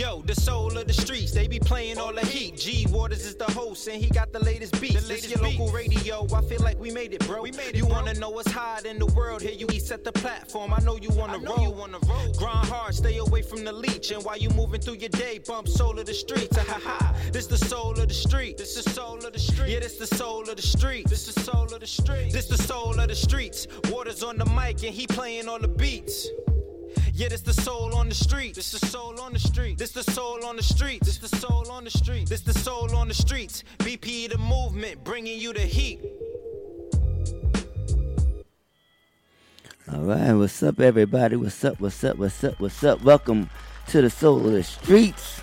Yo, the soul of the streets, they be playing all the heat. G Waters is the host, and he got the latest beats. The latest your beats. local radio, I feel like we made it, bro. We made it, you bro. wanna know what's hot in the world? Here you set the platform. I know you wanna roll. You wanna roll. Grind hard, stay away from the leech, and while you moving through your day, bump soul of the streets. Ha ha. This the soul of the street. This the soul of the street. Yeah, this the soul of the street. This the soul of the street. This the soul of the streets. Waters on the mic, and he playing all the beats. Yeah, this the soul on the street. This the soul on the street. This the soul on the street. This the soul on the street. This the soul on the streets. BP the movement, bringing you the heat. All right, what's up, everybody? What's up? What's up? What's up? What's up? Welcome to the Soul of the Streets.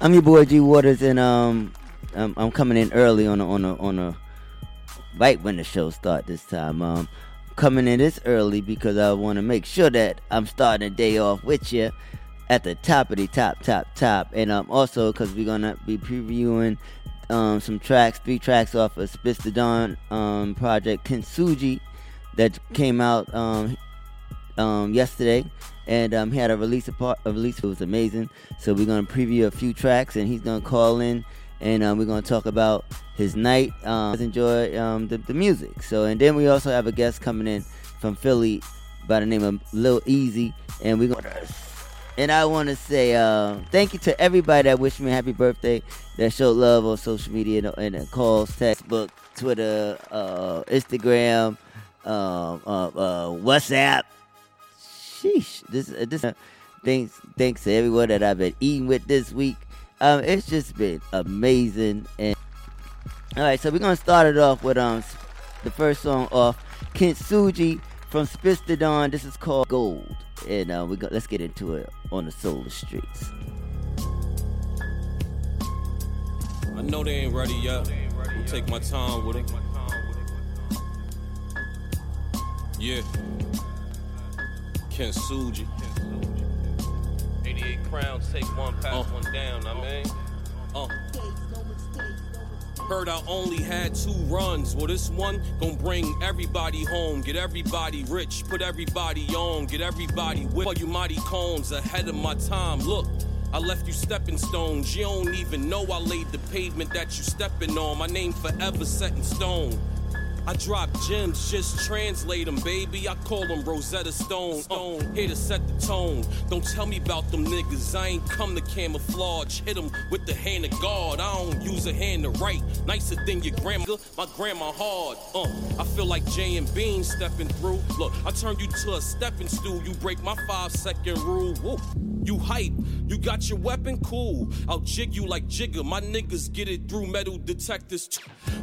I'm your boy G Waters, and um, I'm, I'm coming in early on a on a on a right when the show start this time. Um, coming in this early because I want to make sure that I'm starting the day off with you at the top of the top, top, top. And um, also because we're gonna be previewing um, some tracks, three tracks off of Spitz the Dawn um, project Kintsugi that came out um, um, yesterday. And um, he had a release a, part, a release. It was amazing. So we're gonna preview a few tracks, and he's gonna call in and um, we're gonna talk about his night. Um, enjoy um, the, the, music. So, and then we also have a guest coming in from Philly by the name of Lil Easy, and we're gonna. And I want to say uh, thank you to everybody that wished me a happy birthday, that showed love on social media and, and calls, textbook, Twitter, uh, Instagram, uh, uh, uh, WhatsApp. Sheesh, this this thanks thanks to everyone that I've been eating with this week. Um, it's just been amazing. And all right, so we're gonna start it off with um the first song off Kintsugi from Dawn. This is called Gold, and uh, we go. Let's get into it on the Solar Streets. I know they ain't ready yet. I'll take my time with it. Yeah. Kintsugi. 88 crowns, take one, pass uh. one down, I mean. Uh. Heard I only had two runs. Well, this one gon' bring everybody home, get everybody rich, put everybody on, get everybody with. You mighty cones ahead of my time. Look. I left you stepping stones. You don't even know I laid the pavement that you stepping on. My name forever set in stone. I drop gems, just translate them, baby. I call them Rosetta Stone. Stone. Here to set the tone. Don't tell me about them niggas. I ain't come to camouflage. Hit them with the hand of God. I don't use a hand to write. Nicer than your grandma. My grandma hard. Uh, I feel like Jay and Bean stepping through. Look, I turn you to a stepping stool. You break my five second rule. Woo. You hype, you got your weapon, cool. I'll jig you like Jigger. My niggas get it through metal detectors.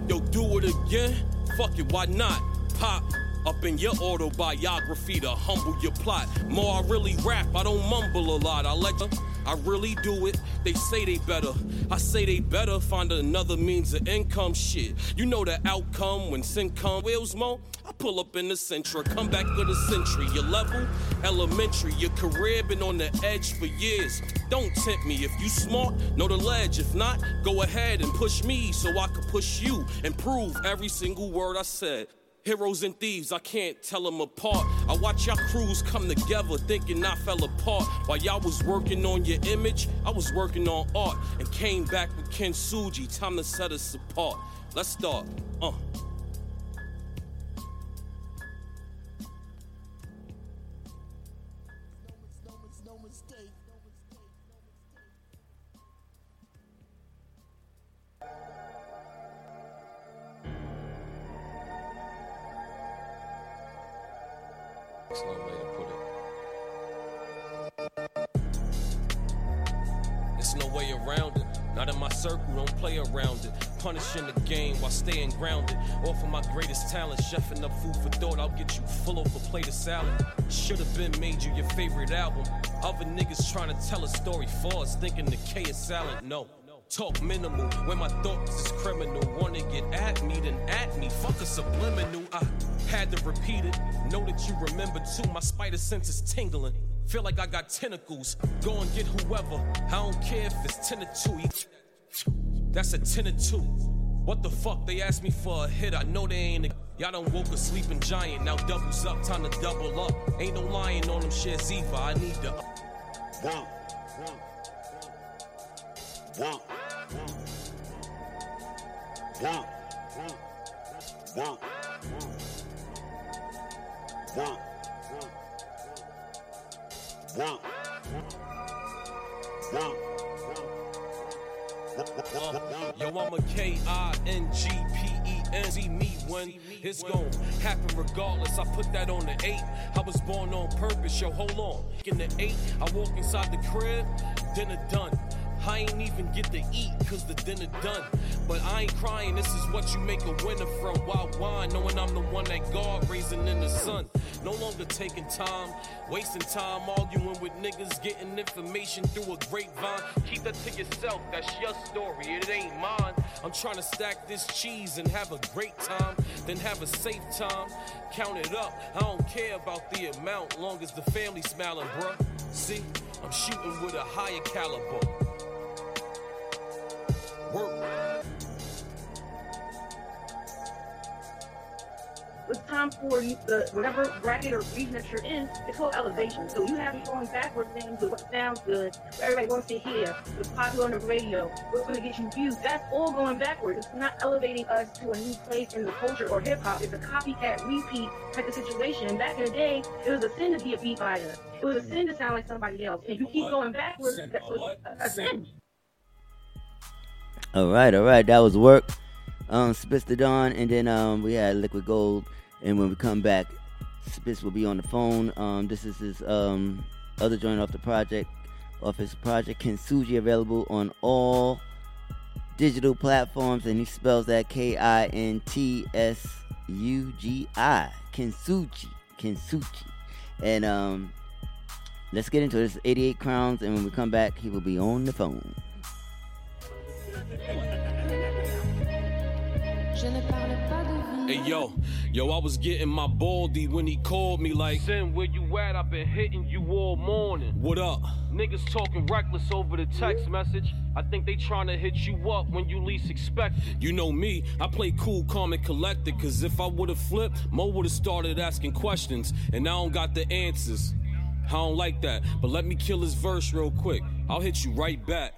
Yo, do it again. Fuck it, why not? Pop up in your autobiography to humble your plot. More I really rap, I don't mumble a lot. I let them, uh, I really do it. They say they better. I say they better find another means of income. Shit, you know the outcome when sin come. Wheels mo, I pull up in the Sentra, come back with a century. Your level, elementary. Your career been on the edge for years. Don't tempt me. If you smart, know the ledge. If not, go ahead and push me so I can push you and prove every single word I said. Heroes and thieves, I can't tell them apart. I watch y'all crews come together thinking I fell apart. While y'all was working on your image, I was working on art and came back with Kintsugi. Time to set us apart. Let's start. Uh. Excellent way to put it. There's no way around it. Not in my circle, don't play around it. Punishing the game while staying grounded. Offer my greatest talent, chefing up food for thought. I'll get you full of a plate of salad. Should've been made you your favorite album. Other niggas trying to tell a story us, thinking the K is silent. No. Talk minimal when my thoughts is criminal. Wanna get at me, then at me. Fuck a subliminal. I had to repeat it. Know that you remember too. My spider sense is tingling. Feel like I got tentacles. Go and get whoever. I don't care if it's 10 or 2. That's a 10 or 2. What the fuck? They asked me for a hit. I know they ain't a. Y'all done woke a sleeping giant. Now doubles up. Time to double up. Ain't no lying on them shits either. I need to. One. One. One. One. One. One. One. Yo, I'm a K I N G P E N Z me when it's gon' happen regardless. I put that on the eight. I was born on purpose. Yo, hold on. In the eight, I walk inside the crib, dinner done. I ain't even get to eat cause the dinner done. But I ain't crying, this is what you make a winner from. Wild wine, knowing I'm the one that God raising in the sun. No longer taking time, wasting time arguing with niggas, getting information through a grapevine. Keep that to yourself, that's your story, it ain't mine. I'm trying to stack this cheese and have a great time, then have a safe time. Count it up, I don't care about the amount, long as the family smiling, bruh. See, I'm shooting with a higher caliber. Work. It's time for you, the whatever bracket or region that you're in, it's called elevation. So you have me going backwards into what sounds good, what everybody wants to hear, what's popular on the radio, what's going to get you views. That's all going backwards. It's not elevating us to a new place in the culture or hip hop. It's a copycat repeat type of situation. Back in the day, it was a sin to be a beat fighter. It was a sin to sound like somebody else. And you keep going backwards, that was a, a sin. All right, all right. That was work. Um, Spitz the Dawn, and then um, we had Liquid Gold. And when we come back, Spitz will be on the phone. Um, this is his um, other joint off the project, off his project Kintsugi, available on all digital platforms, and he spells that K I N T S U G I, Kintsugi, Kintsugi. And um, let's get into this 88 crowns, and when we come back, he will be on the phone. Hey yo, yo, I was getting my baldy when he called me like, Sin, where you at? I've been hitting you all morning. What up? Niggas talking reckless over the text message. I think they trying to hit you up when you least expect it. You know me, I play cool, calm, and collected. Cause if I would've flipped, Mo would've started asking questions, and I don't got the answers. I don't like that, but let me kill his verse real quick. I'll hit you right back.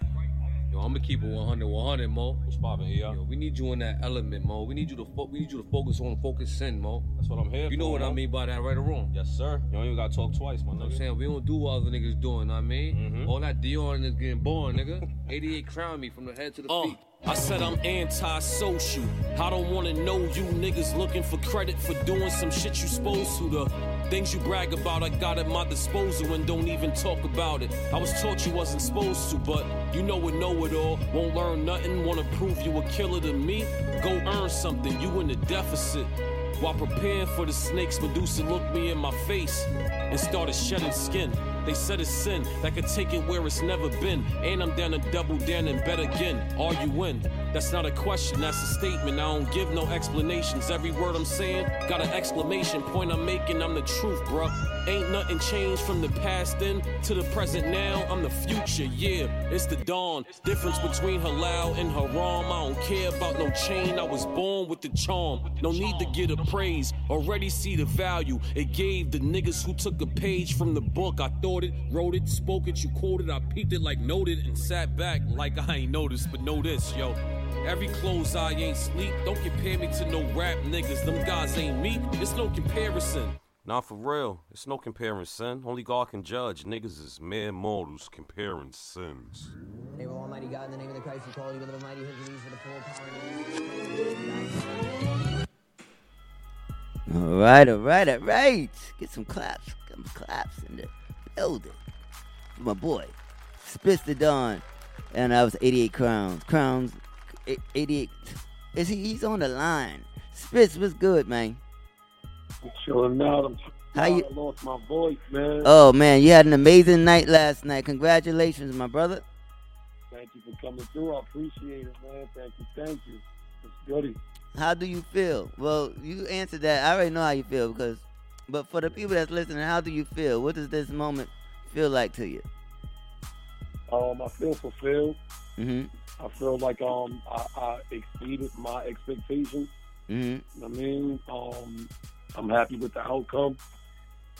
Yo, I'm gonna keep it 100, 100, Mo. What's poppin', yeah? Yo, we need you in that element, Mo. We need you to fo- we need you to focus on focus in, Mo. That's what I'm here for. You know for, what I mean by that, right or wrong? Yes, sir. You don't even gotta talk twice, my You know what I'm saying? We don't do what other niggas doing, know what I mean? Mhm. All that Dion is getting born, nigga. 88 crown me from the head to the Uh, feet. I said I'm anti-social. I don't wanna know you niggas looking for credit for doing some shit you supposed to. The things you brag about, I got at my disposal and don't even talk about it. I was taught you wasn't supposed to, but you know it, know it all. Won't learn nothing, wanna prove you a killer to me? Go earn something, you in the deficit. While preparing for the snakes, Medusa looked me in my face and started shedding skin. They said it's sin that could take it where it's never been. And I'm down to double down and bet again. Are you in? That's not a question, that's a statement. I don't give no explanations. Every word I'm saying got an exclamation point I'm making. I'm the truth, bruh. Ain't nothing changed from the past then to the present now. I'm the future, yeah. It's the dawn. Difference between halal and haram. I don't care about no chain. I was born with the charm. No need to get a praise. Already see the value it gave the niggas who took a page from the book. I thought it, wrote it, spoke it, you quoted. I peeped it like noted and sat back like I ain't noticed. But know this, yo. Every close eye ain't sleep. Don't compare me to no rap niggas. Them guys ain't me. It's no comparison. Nah, for real. It's no comparing sin. Only God can judge. Niggas is mere mortals comparing sins. name of Almighty God, in the name of the Christ, we call you with the mighty Hercules for the full power. All right, all right, all right. Get some claps, get some claps in the building. For my boy, Spitz the Dawn, and I was 88 crowns. Crowns, eh, 88. Is he? He's on the line. Spitz, what's good, man? I'm chilling out. I'm How you- I lost my voice, man. Oh man, you had an amazing night last night. Congratulations, my brother. Thank you for coming through. I appreciate it, man. Thank you, thank you. It's goody. How do you feel? Well, you answered that. I already know how you feel because, but for the people that's listening, how do you feel? What does this moment feel like to you? Um, I feel fulfilled. hmm I feel like um I, I exceeded my expectations. hmm I mean, um, I'm happy with the outcome.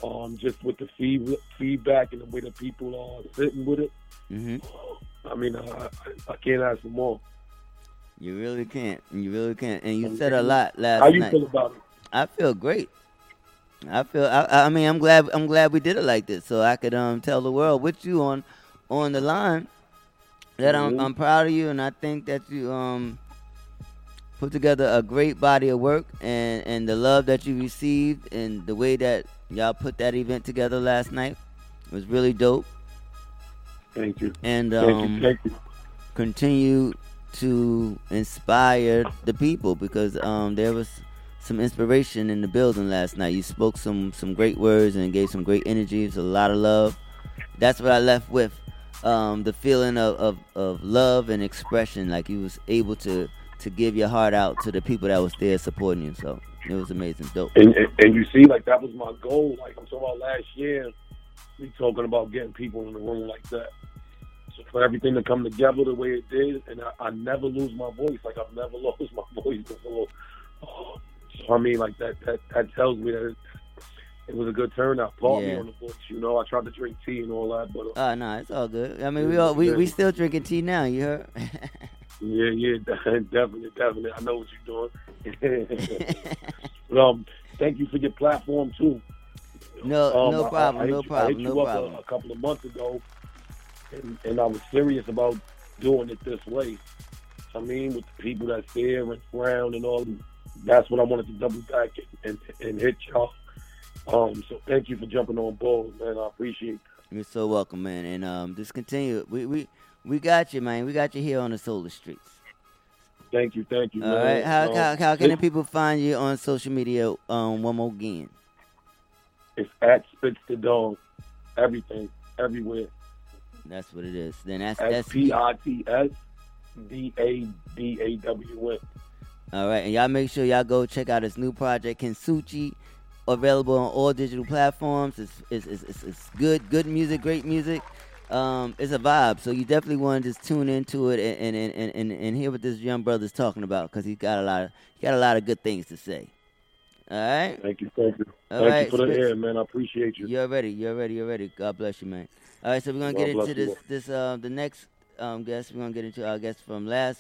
Um, just with the feed, feedback and the way that people are sitting with it. hmm I mean, I, I, I can't ask for more. You really can't. You really can't. And you said a lot last night. How you night. feel about it? I feel great. I feel. I, I mean, I'm glad. I'm glad we did it like this, so I could um tell the world with you on on the line that I'm Mhm. I'm proud of you, and I think that you um put together a great body of work, and and the love that you received, and the way that y'all put that event together last night was really dope. Thank you. And Thank um, you. Thank you. continue to inspire the people because um, there was some inspiration in the building last night. You spoke some some great words and gave some great energy. It was a lot of love. That's what I left with. Um, the feeling of, of, of love and expression, like you was able to to give your heart out to the people that was there supporting you. So it was amazing, dope. And, and, and you see, like that was my goal. Like I'm talking about last year, we talking about getting people in the room like that. So for everything to come together the way it did, and I, I never lose my voice. Like I've never lost my voice before. Oh, so I mean, like that that that tells me that it, it was a good turnout. Partly Yeah. on the books, you know. I tried to drink tea and all that, but uh, Oh no, it's all good. I mean, we all we, we still drinking tea now. You heard? yeah, yeah, definitely, definitely. I know what you're doing. but, um, thank you for your platform too. No, Um, no problem, I, hit no you- problem, I hit no you up problem. A, a couple of months ago, and, and I was serious about doing it this way. I mean, with the people that's there and around and all, that's what I wanted to double back and, and, and hit y'all. Um, so thank you for jumping on board, man. I appreciate that. You're so welcome, man. And um, just continue. We we we got you, man. We got you here on the solar streets. Thank you, thank you, All man. right. How, Um, how, how can the it- people find you on social media? Um, one more again. It's at Spits the Dawn. Everything, everywhere. That's what it is. Then that's S that's P I T S D A D A W N. all right. And y'all make sure y'all go check out his new project, Kintsugi. Available on all digital platforms. It's it's, it's, it's, it's good, good music, great music. Um, it's a vibe, so you definitely want to just tune into it and and, and, and, and hear what this young brother's talking about because he got a lot of he got a lot of good things to say. All right. Thank you, thank you. All thank right, you for the air, man. I appreciate you. You're ready. You're ready. You're ready. God bless you, man. All right, so we're gonna God get into this. all. This uh, the next um guest. We're gonna get into our guest from last.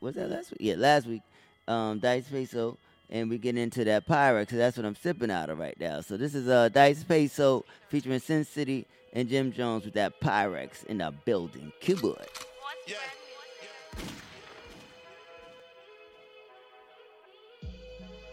Was that last week? Yeah, last week. Um, Dice Peso, and we get into that Pyrex. So that's what I'm sipping out of right now. So this is uh Dice Peso featuring Sin City and Jim Jones with that Pyrex in the building. Keyboard.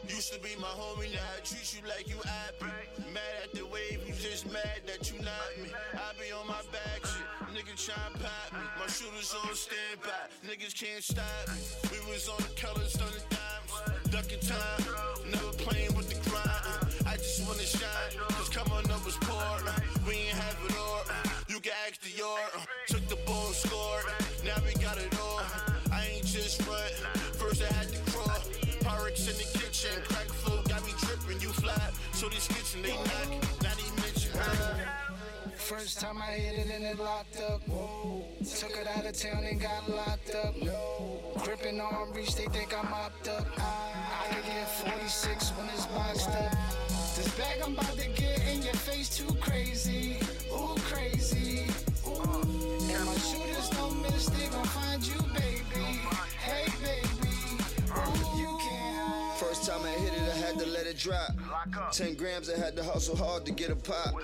Used to be my homie, now I treat you like you happy. Mad at the wave, you just mad that you not me. I be on my back shit, nigga tryna pop me. My shooters on standby, niggas can't stop me. We was on the colors, on the dimes, ducking time, never playing with the grind. I just wanna shine, cause coming up was poor. We ain't have it all, you can ask the yard. Took the ball, scored, now we got it all. I ain't just run, first I had to crawl. Pyrex in the kitchen, crack flow got me dripping. You fly, so this kitchen they knock. First time I hit it and it locked up. Took it out of town and got locked up. Gripping arm reach, they think I'm mopped up. I can get 46 when it's boxed up. This bag I'm about to get in your face too crazy. Ooh, crazy. Ooh. And my shooters don't miss, they gon' find you, baby. Time I hit it, I had to let it drop. 10 grams, I had to hustle hard to get a pop.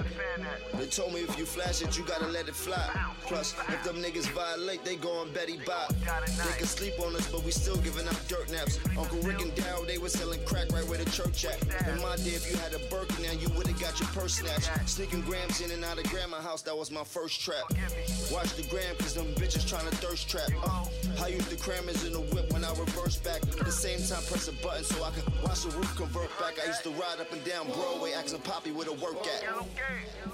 They told me if you flash it, you gotta let it fly. Plus, if them niggas violate, they go on Betty Bop. They can sleep on us, but we still giving out dirt naps. Uncle Rick and Dow, they was selling crack right where the church at. In my day, if you had a Birkin now, you would've got your purse snatched. Sneaking grams in and out of grandma house, that was my first trap. Watch the gram, cause them bitches tryna thirst trap. Uh, I used the crammers in the whip when I reverse back. At the same time, press a button so I could Watch the roof convert back. I used to ride up and down Broadway, asking Poppy where to work at.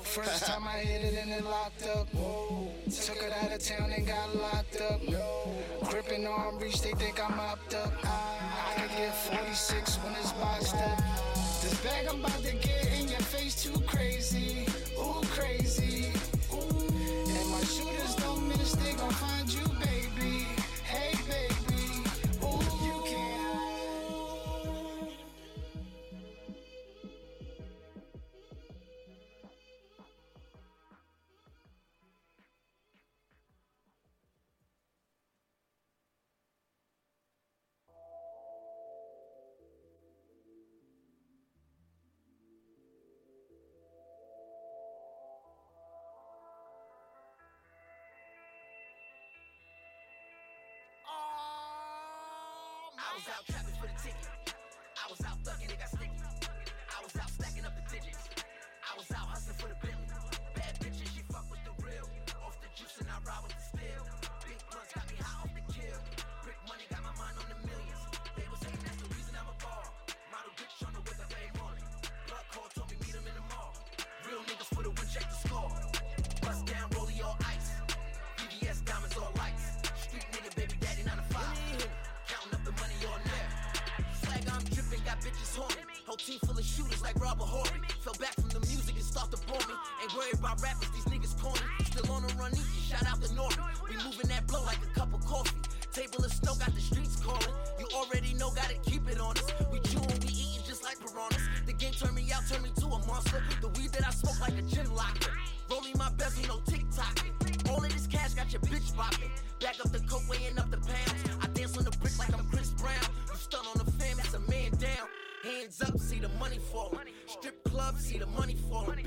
First time I hit it and it locked up. Took it out of town and got locked up. Gripping arm reach, they think I'm mopped up. I, can get 46 when it's boxed up. This bag I'm about to get in your face too crazy. Ooh, crazy. Ooh. And my shooters don't miss, they gon' find you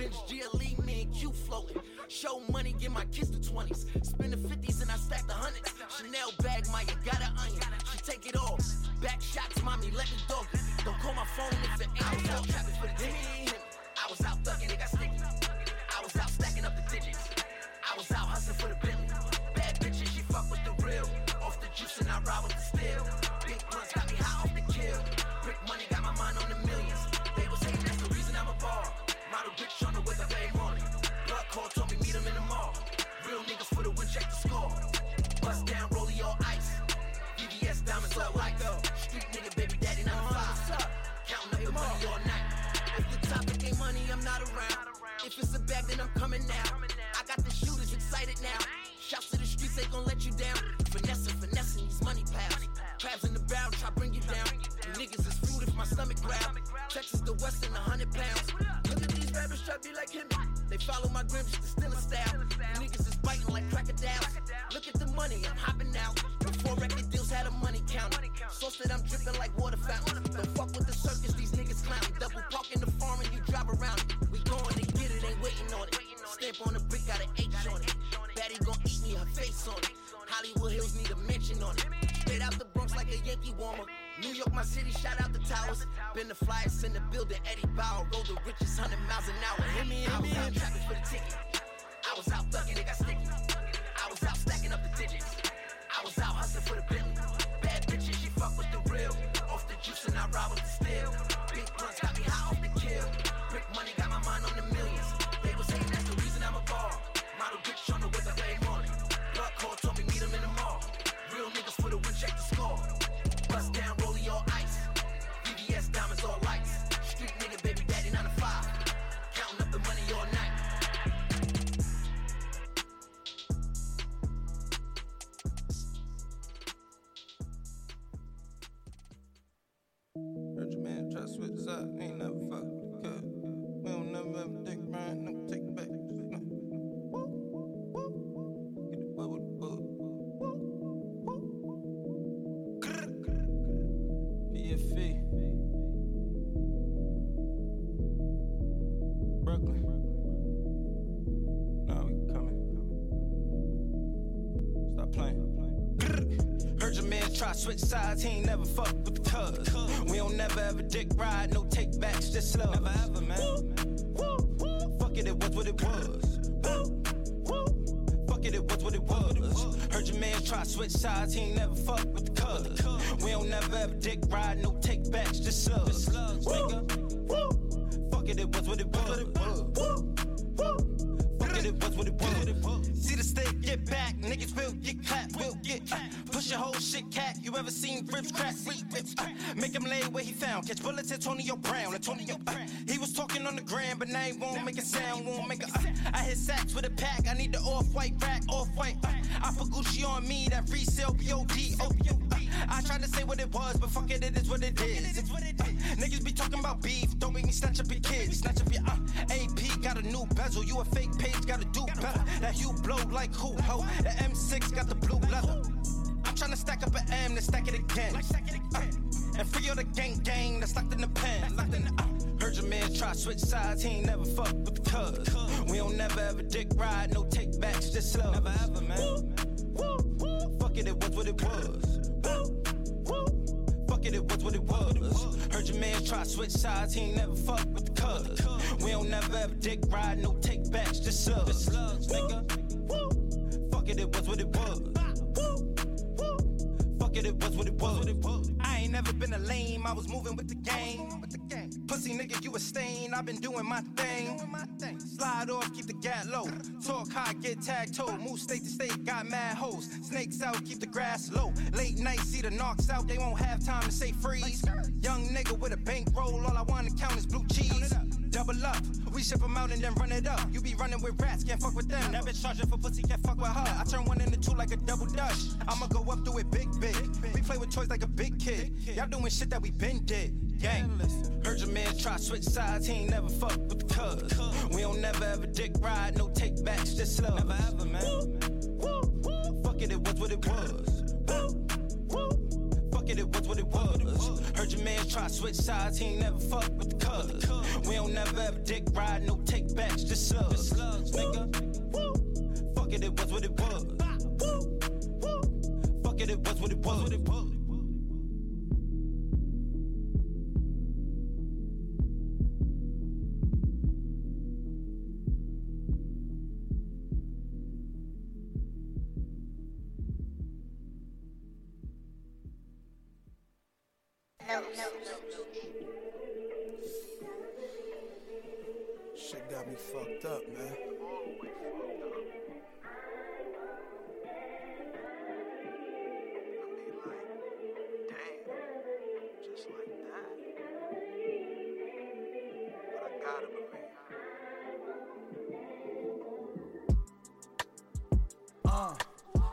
Benz, GLE, me and Q floating. Show money, get my kids the 20s. Spend the 50s and I stack the hundreds. Chanel bag, Maya got an onion. She take it all. Back shots, mommy, let me Texas to Weston, 100 pounds. Look at these rappers try to be like him. They follow my grip, they still a style. Niggas is biting like crocodiles. Look at the money, I'm hopping out. Before record deals had a money count. Sauce that I'm dripping like water fountain. Don't fuck with the circus, these niggas clowning. Double park in the farm and you drive around it. We going to get it, ain't waiting on it. Stamp on the brick, got an H on it. Batty gon' eat me, her face on it. Hollywood Hills need a mention on it. Straight out the Bronx like a Yankee warmer. New York, my city, shout out the towers. Been the flyest in the building, Eddie Bauer. Roll the richest, 100 miles an hour. Hit me, hit me. I was out trapping for the ticket. I was out thugging, it got sticky. I was out stacking up the digits. I was out hustling for the Bentley. Bad bitches, she fuck with the real. Off the juice and I rob. with the switch he ain't never fuck with the cuz. We don't never ever dick ride, no take backs, just slugs. Nigga. Fuck it, it was what it was. Fuck it, it was what it was. I ain't never been a lame, I was moving with the game. Pussy nigga, you a stain, i been doing my thing. Slide off, keep the gat low. Talk high, get tag toe. Move state to state, got mad hoes. Snakes out, keep the grass low. Late night, see the knocks out, they won't have time to say freeze. Young nigga with a bankroll, all I wanna count is blue cheese. Double up, we ship 'em out and then run it up. You be running with rats, can't fuck with them. That bitch charging for pussy, can't fuck with her. I turn one into two like a double dutch. I'ma go up through it big, big. We play with toys like a big kid. Y'all doing shit that we been did. Gang. Heard your man try switch sides, he ain't never fuck with the cuz. We don't never ever dick ride, no take backs, just slow. Never ever, man. It, it was what it was. Fuck it, it was what it was. Heard your man try switch sides, he ain't never fuck with the cuz. We don't never ever dick ride, no take backs, just slugs. Nigga. Fuck it, it was what it was. Fuck it, it was what it was. Shit got me fucked up, man. Just like that. But I gotta believe. Uh,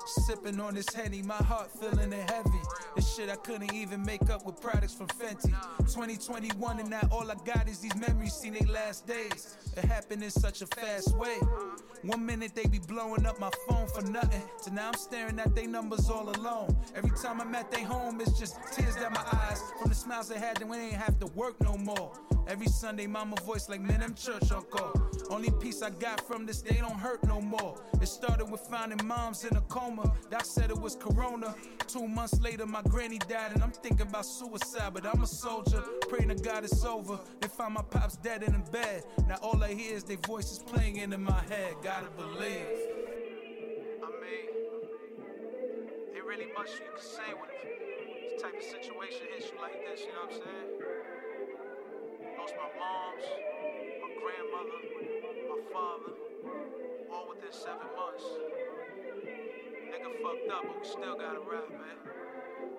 sipping on this henny, my heart feeling it heavy. This shit I couldn't even make up with products from Fenty. 2021 and now all I got is these memories seen they last days. It happened in such a fast way. One minute they be blowing up my phone for nothing. So now I'm staring at they numbers all alone. Every time I'm at they home, it's just tears down my eyes from the smiles they had. Then we ain't have to work no more. Every Sunday, mama voice like, man, I'm church uncle. Only piece I got from this, they don't hurt no more. It started with finding moms in a coma. Doc said it was corona. Two months later, my granny died, and I'm thinking about suicide. But I'm a soldier, praying to God it's over. They find my pops dead in the bed. Now all I hear is their voices playing in my head. Gotta believe. I mean, ain't really much you can say when this type of situation hits you like this, you know what I'm saying? Lost my moms, my grandmother, father, all within seven months. Nigga fucked up, but we still gotta rap, man.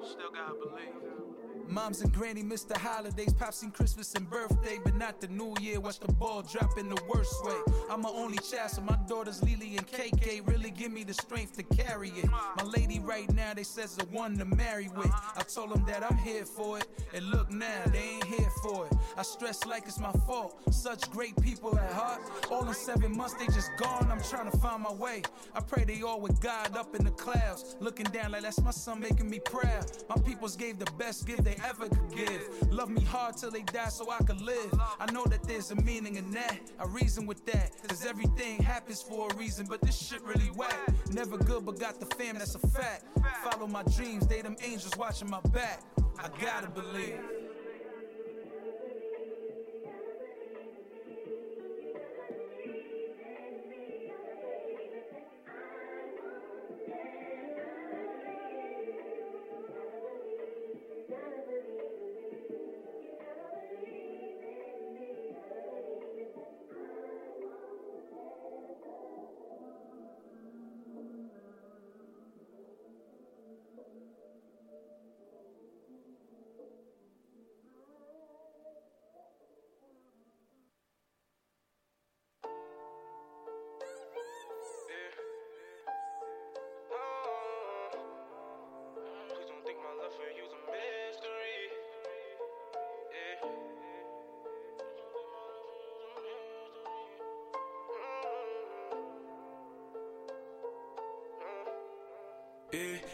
Still gotta believe. Moms and granny miss the holidays, pops seen Christmas and birthday, but not the new year. Watch the ball drop in the worst way. I'm my only child, so my daughters Lily and KK really give me the strength to carry it. My lady right now, they says the one to marry with. I told them that I'm here for it, and look now, they ain't here for it. I stress like it's my fault. Such great people at heart. All in seven months, they just gone. I'm trying to find my way. I pray they all with God up in the clouds, looking down like that's my son making me proud. My peoples gave the best gift they ever could give. Love me hard till they die so I could live. I know that there's a meaning in that. I reason with that. Cause everything happens for a reason, but this shit really whack. Never good, but got the fam, that's a fact. Follow my dreams, they them angels watching my back. I gotta believe.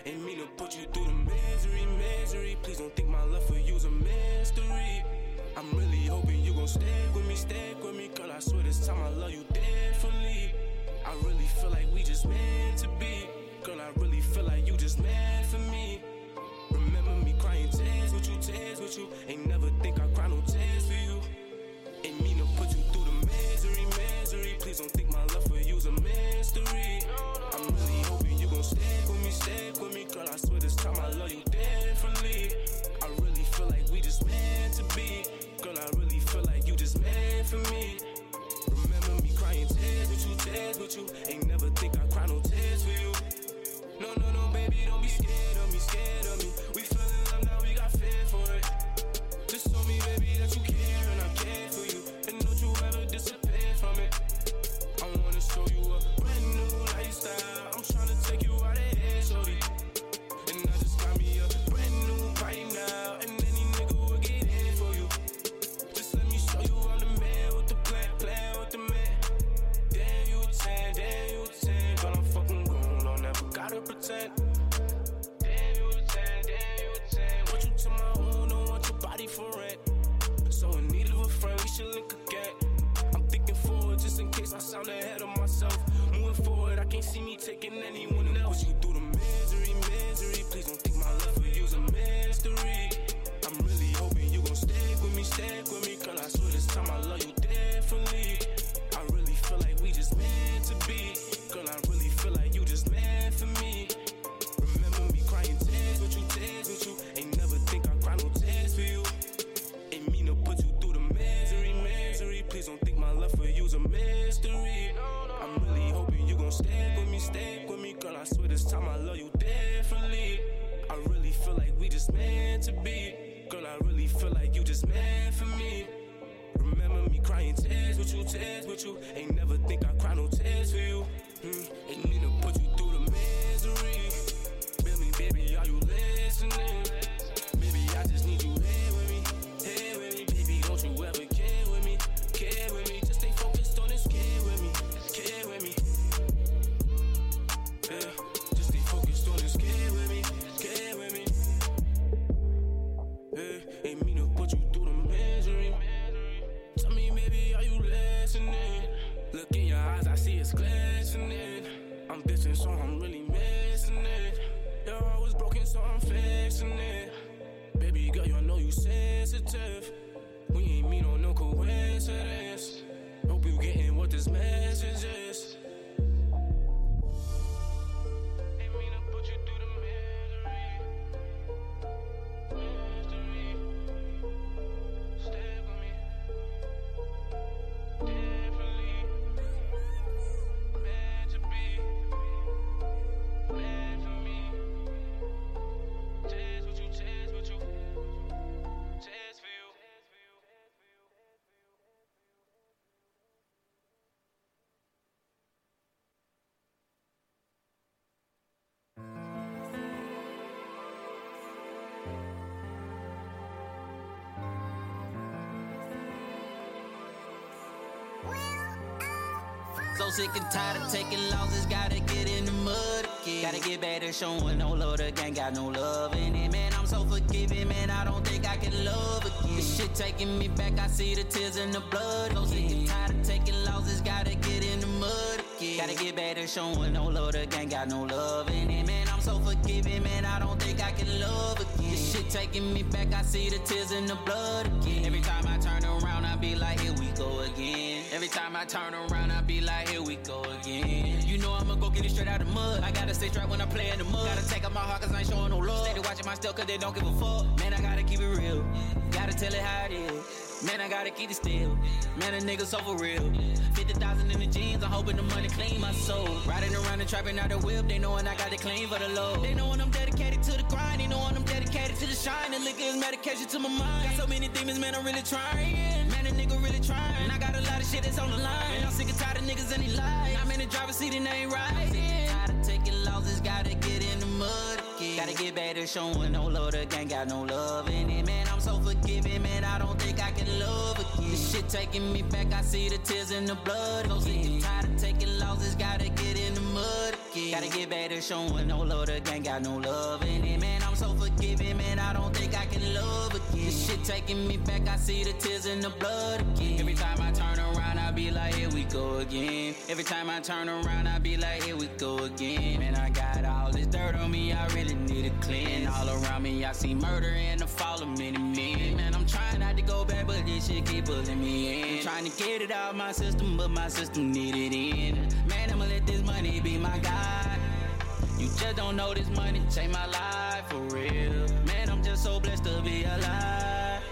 Ain't mean to put you through the misery, misery. Please don't think my love for you's a mystery. I'm really hoping you gon' stay with me, stay with me, girl. I swear this time I love you differently. I really feel like we just meant to be. Girl, I really feel like you just meant for me. Remember me crying tears with you, tears with you. Ain't never think I cry no tears for you. Ain't mean to put you through the misery, misery. Please don't think my love for you's a mystery. I'm really hoping you gon' stay with me, stay with me, be. Girl, I really feel like you just meant for me. Remember me crying tears with you, tears with you. So sick and tired of taking losses, gotta get in the mud again. Gotta get to showing no love, the gang got no love in it. Man, I'm so forgiving, man, I don't think I can love again. This shit taking me back, I see the tears in the blood. So sick and tired of taking losses, gotta get in the mud again. Gotta get to showing no love, the gang got no love in it. Forgiving, man, I don't think I can love again. This shit taking me back, I see the tears in the blood again. Every time I turn around, I be like, here we go again. Every time I turn around, I be like, here we go again. You know I'ma go get it straight out the mud. I gotta stay strapped when I play in the mud. Gotta take out my heart cause I ain't showing no love. Steady watching my stuff cause they don't give a fuck. Man, I gotta keep it real. Gotta tell it how it is. Man, I gotta keep it still. Man, a nigga so for real. 50,000 in the jeans, I'm hoping the money clean my soul. Riding around and trapping out the whip, they knowin' I got it clean for the low. They knowin' I'm dedicated to the grind, they knowin' I'm dedicated to the shine. And liquor is medication to my mind. Got so many demons, man, I'm really trying. Man, a nigga really trying. And I got a lot of shit that's on the line. And I'm sick and tired of niggas and they lie. I'm in the driver's seat and they ain't right. Sick and tired of taking losses, gotta get in the mud Gotta get better, showing no love, the gang got no love in it. Man, I'm so forgiving, man, I don't think I can love again. Shit taking me back, I see the tears in the blood. So sick and tired of taking losses, gotta get in the mud again. Gotta get to showing no love, the gang got no love in it. Man, I'm so forgiving, man, I don't think I can love again. This shit taking me back, I see the tears in the blood again. Every time I turn around, I be like, here we go again. Every time I turn around, I be like, here we go again. Man, I got all this dirt on me, I really need a clean. All around me, I see murder and the fall of many men. Man, I'm trying not to go back, but this shit keep pulling me in. Trying to get it out my system, but my system need it in. Man, I'ma let this money be my guide. You just don't know this money change my life for real. Man, I'm just so blessed to be alive.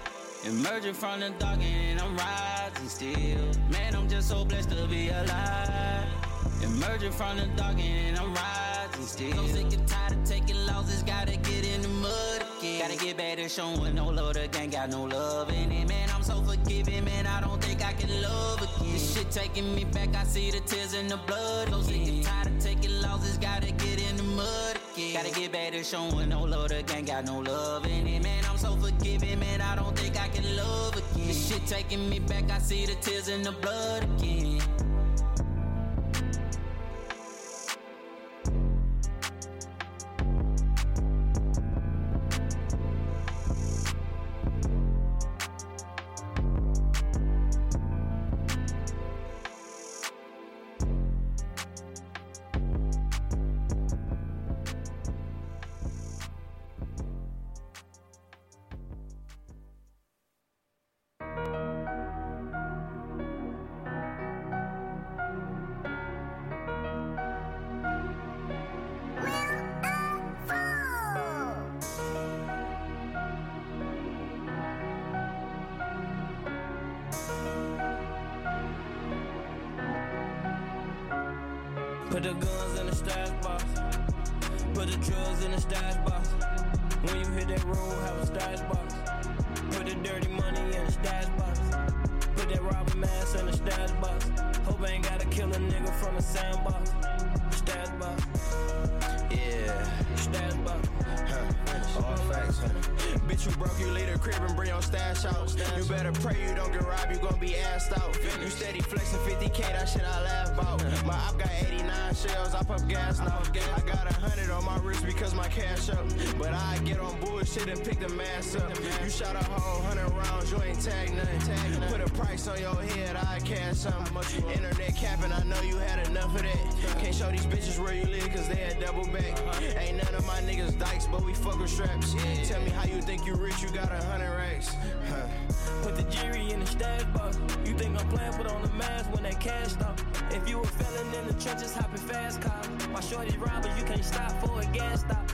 Emerging from the dark and I'm rising still. Man, I'm just so blessed to be alive. Emerging from the dark and I'm rising still. So sick and tired of taking losses, gotta get in the mud again. Gotta get to showing no love, the gang got no love in it. Man, I'm so forgiving, man, I don't think I can love again. This shit taking me back, I see the tears in the blood. So sick and tired of taking losses, gotta get in the mud again. Gotta get to showing no love, the gang got no love in it. Man, I'm so forgiving, man, I don't think I can love again. This shit taking me back, I see the tears in the blood again. Put the guns in the stash box. Put the drugs in the stash box. When you hit that road, have a stash box. Put the dirty money in the stash box. Put that robber mask in the stash box. Hope I ain't gotta kill a nigga from a sandbox. Bitch, you broke, you leave the crib and bring your stash out. You better pray you don't get robbed, you gon' be assed out. You steady flexing 50k, that shit I laugh about. My op got 89 shells, I pump gas now. I got a hundred on my wrist because my cash up. But I get on bullshit and pick the mass up. You shot a whole hundred rounds, you ain't tag nothing. Put a price on your head, I cash something. Internet capping, I know you had enough of that. Can't show these bitches where you live, cause they had double back. Ain't none of my niggas dykes, but we fuck with straps. Tell me how you think you rich, you got a hundred racks. Huh. Put the jury in the stash box. You think I'm playing, put on the mask when that cash stop. If you a felon in the trenches, hopping fast cop. My shorty robbers, you can't stop for a gas stop.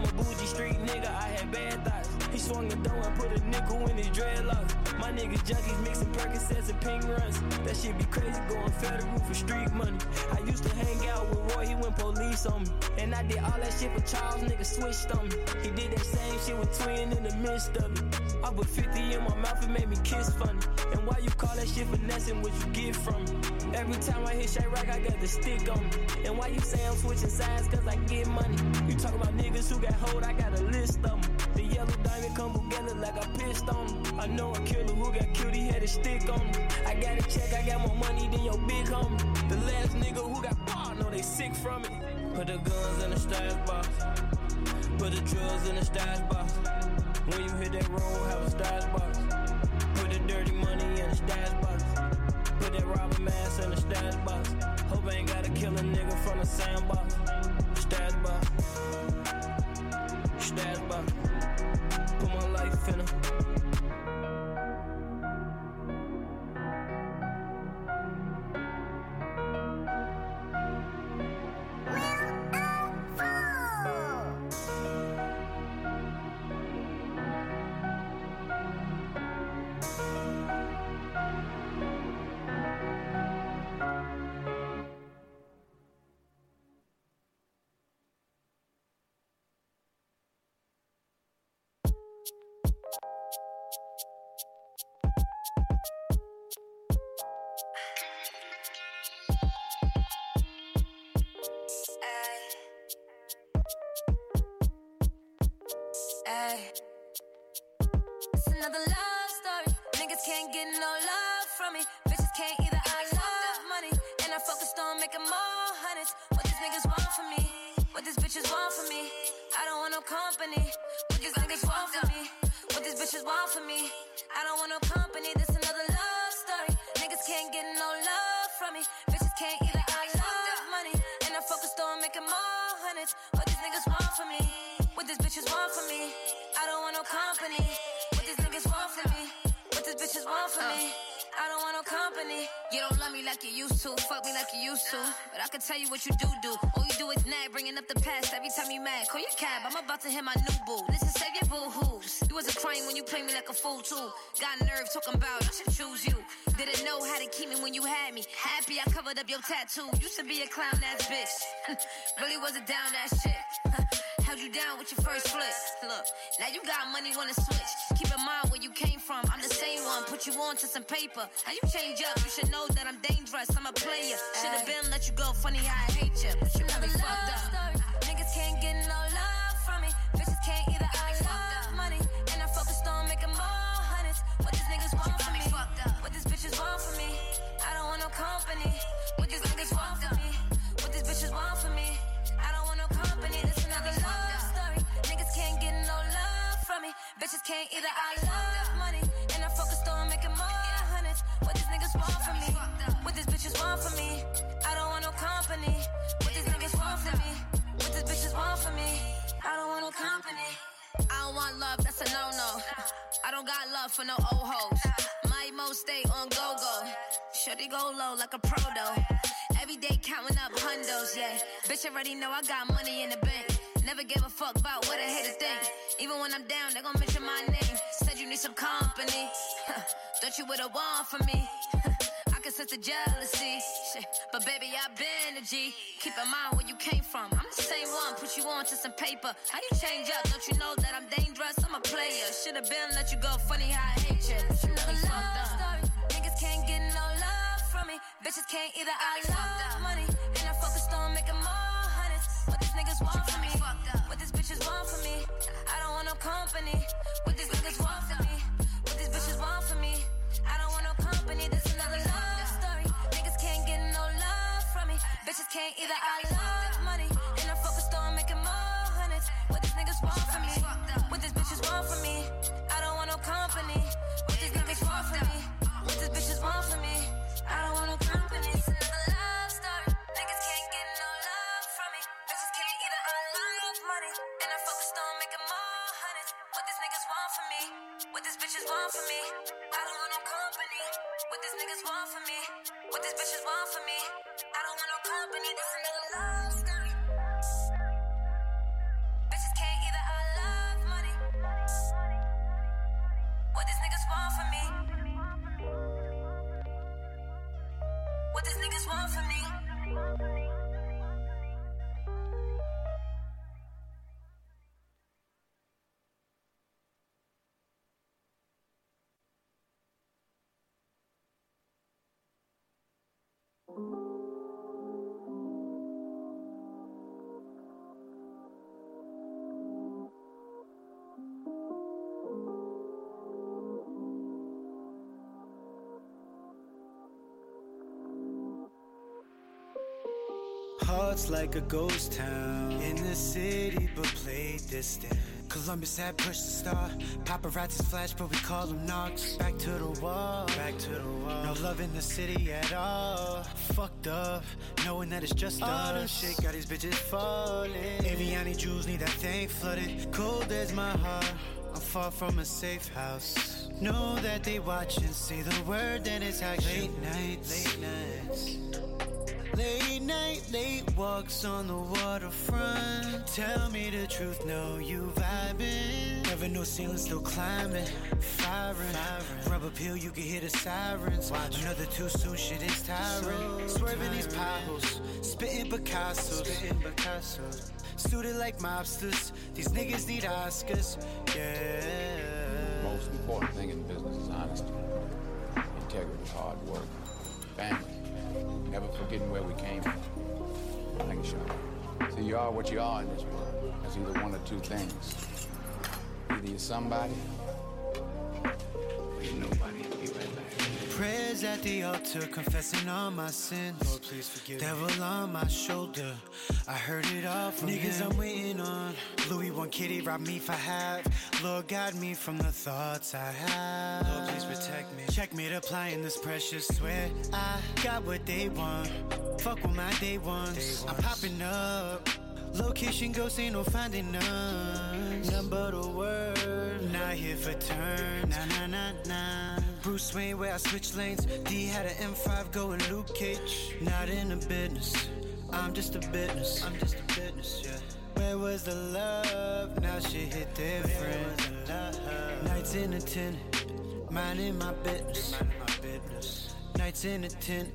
I'm a bougie street nigga, I had bad thoughts. He swung the door and put a nickel in his dreadlocks. My niggas junkies mixing Percocets and pink runs. That shit be crazy going federal for street money. I used to hang out with Roy, he went police on me. And I did all that shit for Charles, nigga switched on me. He did that same shit with Twin in the midst of it. Put 50 in my mouth, it made me kiss funny. And why you call that shit finessing what you get from me? Every time I hit Shay Rock, I got the stick on me. And why you say I'm switching sides? Cause I get money. You talk about niggas who got hold, I got a list of them. The yellow diamond come together like I pissed on them. I know a killer who got killed, he had a stick on him. I got a check, I got more money than your big homie. The last nigga who got bought, know they sick from it. Put the guns in the stash box. Put the drugs in the stash box. When you hit that road, have a stash box. Put the dirty money in the stash box. Put that robber mask in the stash box. Hope I ain't gotta kill a nigga from the sandbox. Stash box. Stash box. Put my life in it. Another love story. Niggas can't get no love from me. Bitches can't either. I love money, and I focused on making more hundreds. What these niggas want from me. What these bitches want from me? What bitches want from me? I don't want no company. This another love story. Niggas can't get no love from me. Bitches can't either. I love money, and I'm focused on making more hundreds. What these niggas want from me? What these bitches want from me? I don't want no company. Like you used to, fuck me like you used to. But I can tell you what you do do. All you do is nag, bringing up the past every time you mad. Call your cab, I'm about to hit my new boo. Listen, save your boo hoos. You wasn't crying when you played me like a fool too. Got nerve talking about I should choose you. Didn't know how to keep me when you had me. Happy I covered up your tattoo. Used to be a clown ass bitch. really wasn't down that shit. Held you down with your first flip. Look, now you got money, wanna switch. Keep in mind where you came from. I'm the same one. Put you on to some paper. How you change up? You should know that I'm dangerous. I'm a player. Should've been let you go. Funny how I hate you. But you got me fucked up. Bitches can't either. I love money, and I'm focused on making more hundreds. What these niggas want from me? What these bitches want from me? I don't want no company. What these niggas want from me? What these bitches want from me? I don't want no company. I don't want love, that's a no-no. I don't got love for no old hoes. My emo stay on go-go. Shorty go low like a pro though. Every day counting up hundos, yeah. Bitch already know I got money in the bank. Never gave a fuck about what a hater think. Even when I'm down, they gon' mention my name. Said you need some company. Thought you would've won for me. I can sense the jealousy. Shit. But baby, I've been a G. Keep in mind where you came from. I'm the same one, put you on to some paper. How you change up? Don't you know that I'm dangerous? I'm a player. Should've been let you go. Funny how I hate you. You know fucked up. Niggas can't get no love from me. Bitches can't either. I love money, company. What these niggas want from me? What these bitches want from me? I don't want no company. This another love story. Niggas can't get no love from me. Bitches can't either. I love money, Want from me? I don't want no company. What these niggas want from me? What these bitches want from me? I don't want no company. This another love story. Bitches can't either. I love money. What these niggas want from me? What these niggas want from me? Hearts like a ghost town in the city, but play distant. Columbus had pushed the star. Paparazzi's flash, but we call them knocks. Back to the wall, back to the wall. No love in the city at all. Fucked up, knowing that it's just all the shit got these bitches falling. Aviani jewels need that thing flooded. Cold as my heart. I'm far from a safe house. Know that they watch and say the word, then it's action. Late nights, late nights. Late night, late walks on the waterfront. Tell me the truth, no, you vibing. Never no ceiling, still climbing. Firing, rubber peel, you can hear the sirens. Another too soon, shit is tiring. Swerving these potholes, spitting Picasso, spitting Picasso. Suited like mobsters, these niggas need Oscars. Yeah. Most important thing in business is honesty, integrity, hard work, family. Never forgetting where we came from. Thank you, Sean. See, you are what you are in this world. There's either one or two things. Either you're somebody, or you're nobody. Prayers at the altar, confessing all my sins. Lord, please forgive Devil me. on my shoulder, I heard it all from Niggas him. I'm waiting on. Louis one kitty robbed me for half. Lord, guide me from the thoughts I have. Lord, please protect me. Check me applying this precious sweat. I got what they want. Fuck with my day ones. I'm popping up. Location ghost ain't no finding none. None but a word. Not here for turn. Nah, nah, nah, nah. Bruce Wayne, where I switch lanes. D had an M5 going Luke Cage. Not in the business. I'm just a business. I'm just a business, yeah. Where was the love? Now shit hit different. Nights in the tent, minding my business. Nights in the tent,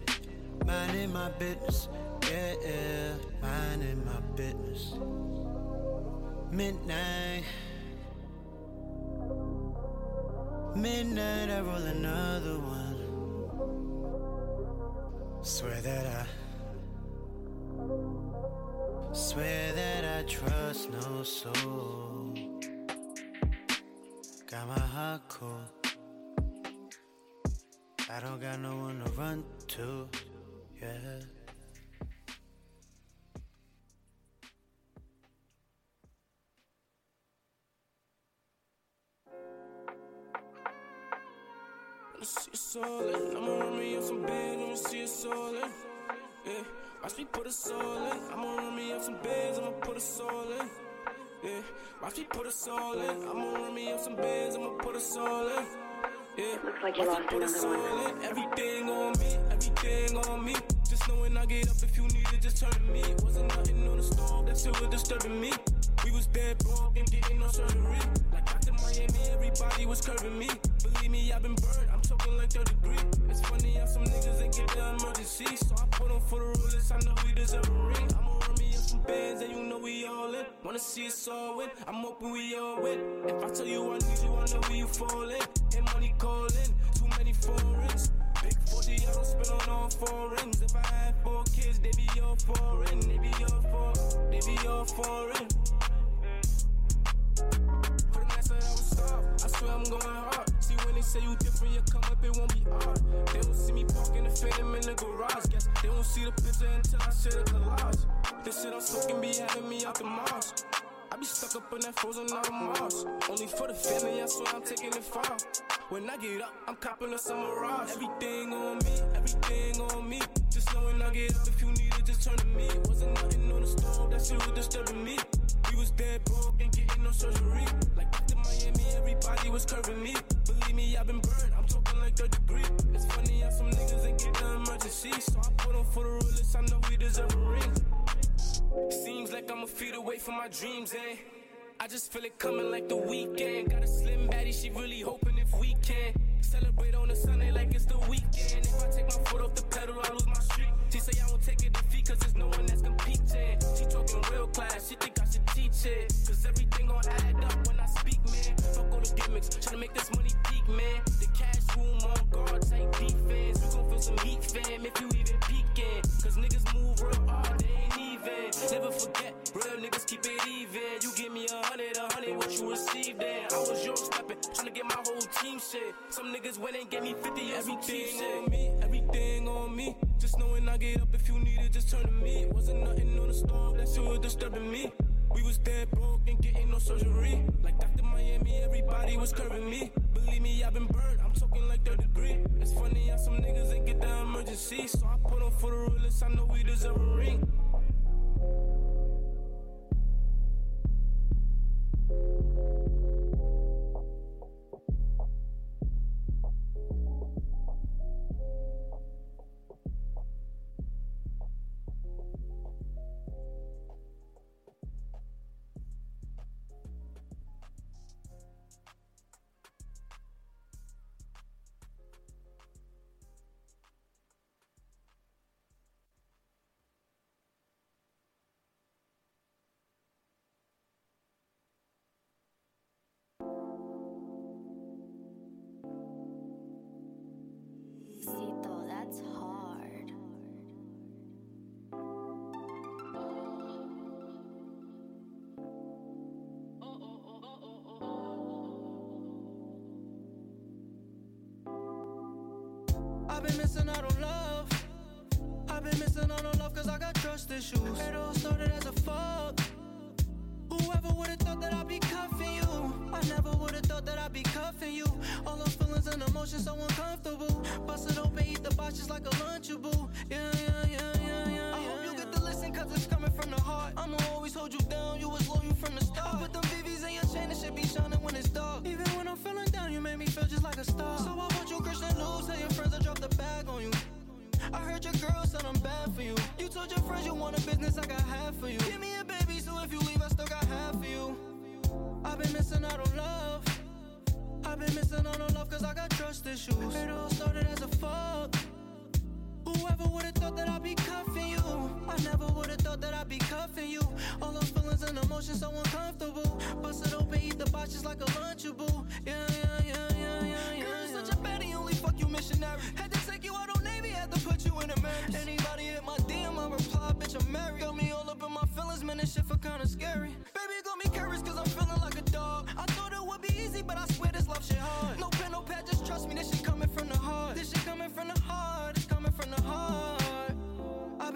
minding my business. Yeah, yeah, minding my business. Midnight. Midnight, I roll another one. Swear that I. Swear that I trust no soul. Got my heart cold. I don't got no one to run to. Yeah. See it solid. I'ma run me up some bands, I'ma see it solid. Yeah, watch me put a soul in. I'ma run me up some bands, I'ma put a soul in. Yeah, watch me put a soul in. I'ma run me up some bands, I'ma put a soul in. Yeah, Looks like you lost me put a another one. Everything on me, everything on me. Just knowing I get up if you need it, just turn to me. Wasn't nothing on the stove that was disturbing me. We was dead broke and getting no surgery. Like Dr. Miami, everybody was curving me. Believe me, I've been burned. I'm talking like third degree. It's funny how some niggas ain't get the emergency. So I put on for the rulers. I know we deserve a ring. I'ma run me up some bands and you know we all in. Wanna see us all win. I'm hoping we all win. If I tell you I need you, I know where you falling. And money calling. Too many foreigns. Big 40, I don't spend on all foreigns. If I had four kids, they be all foreign. They be all foreign. They be all foreign. I swear I'm going hard. See when they say you different, you come up, it won't be hard. They don't see me parking the phantom in the garage. Guess they won't see the picture until I share the collage. This shit I'm smoking be having me out the Mars. I be stuck up in that frozen out of Mars. Only for the family, I swear I'm taking it far. When I get up, I'm copping a summer mirage. Everything on me, everything on me. Just knowing I get up if you need it, just turn to me. Wasn't nothing on the stove, that shit was disturbing me. We was dead broke and getting no surgery. Like Dr. Miami, everybody was curving me. Believe me, I've been burned. I'm talking like third degree. It's funny how some niggas ain't get the emergency. So I put on for the rulers. I know we deserve a ring. Seems like I'm a feet away from my dreams, eh? I just feel it coming like the weekend. Got a slim baddie, she really hoping if we can celebrate on a Sunday like it's the weekend. If I take my foot off the pedal, I lose my streak. She say I won't take a defeat cause there's no one that's competing. She talking real class, she think I should teach it. Cause everything gon' add up when I speak, man. Fuck all the gimmicks, tryna make this money peak, man. The cash room on guard, tight defense. We gon' feel some heat, fam, if you even peeking. Cause niggas move real hard, they ain't. Never forget, real niggas keep it even. You give me a hundred, a hundred, what you received then. I was your stepping, tryna get my whole team shit. Some niggas went and gave me 50 everything on me, everything on me. Just knowing I get up if you need it, just turn to me. Wasn't nothing on the stove, that was disturbing me. We was dead broke and getting no surgery. Like Dr. Miami, everybody was curving me. Believe me, I've been burned, I'm talking like third degree. It's funny how some niggas ain't get the emergency. So I put on for the rulers, I know we deserve a ring. Thank you. Missing out on love. I've been missing out on love cause I got trust issues. It all started as a fuck. Whoever would've thought that I'd be cuffing you? I never would've thought that I'd be cuffing you. All those feelings and emotions so uncomfortable. Bust it open, eat the box just like a lunchable. Yeah, yeah, yeah, yeah, yeah. I hope you get to listen cause it's coming from the heart. I'ma always hold you down, you was loyal from the start. I put them VVs in your chain, it should be shining when it's dark. Even I'm feeling down, you make me feel just like a star. So I want you Christian lose, tell your friends I drop the bag on you. I heard your girl said I'm bad for you. You told your friends you want a business, I got half for you. Give me a baby, so if you leave, I still got half for you. I've been missing out on love. I've been missing out on love cause I got trust issues. It all started as a fuck. Whoever would've thought that I'd be? I never would've thought that I'd be cuffing you. All those feelings and emotions so uncomfortable. Bust it open, eat the box just like a lunchable. Yeah, yeah, yeah, yeah, yeah, yeah. Girl, you're such a baddie, only fuck you missionary. Had to take you out on Navy, had to put you in a marriage. Anybody hit my DM, I reply, bitch, I'm married. Got me all up in my feelings, man, this shit feel kinda scary. Baby, got me curious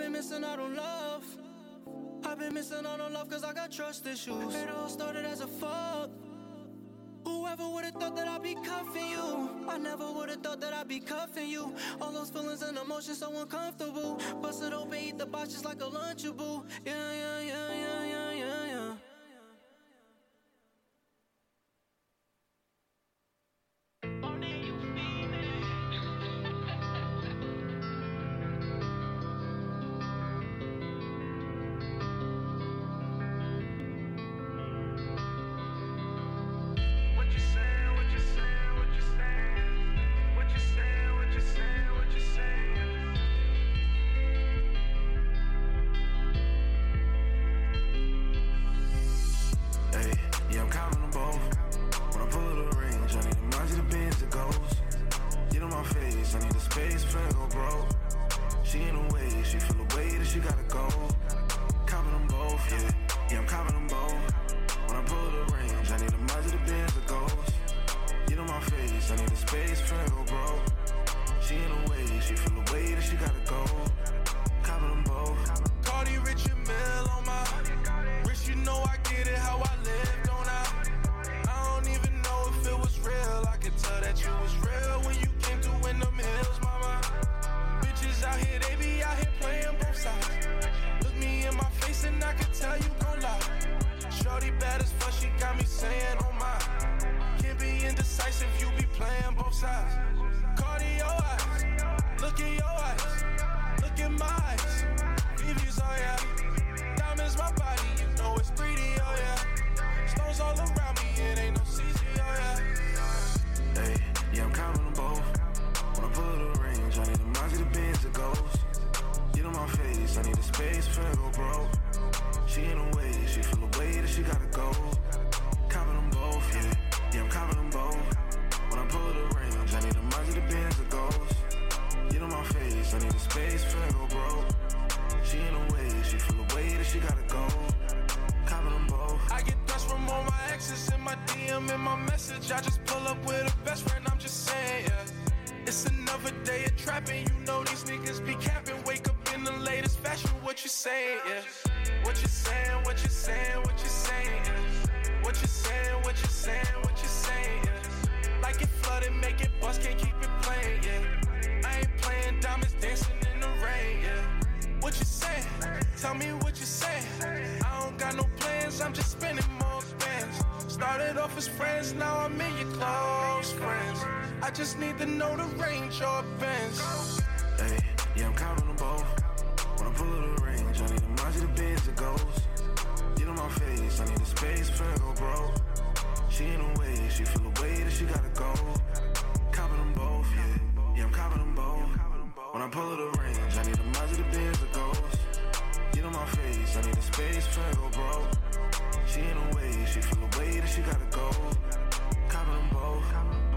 been missing out on love. I've been missing out on love cause I got trust issues. It all started as a fuck. Whoever would've thought that I'd be cuffing you? I never would've thought that I'd be cuffing you. All those feelings and emotions so uncomfortable. Bust it open, eat the box just like a lunchable. Yeah, yeah, yeah, yeah, yeah, yeah, I need a go. She in a way, she feel the way that she gotta go. Copping them both.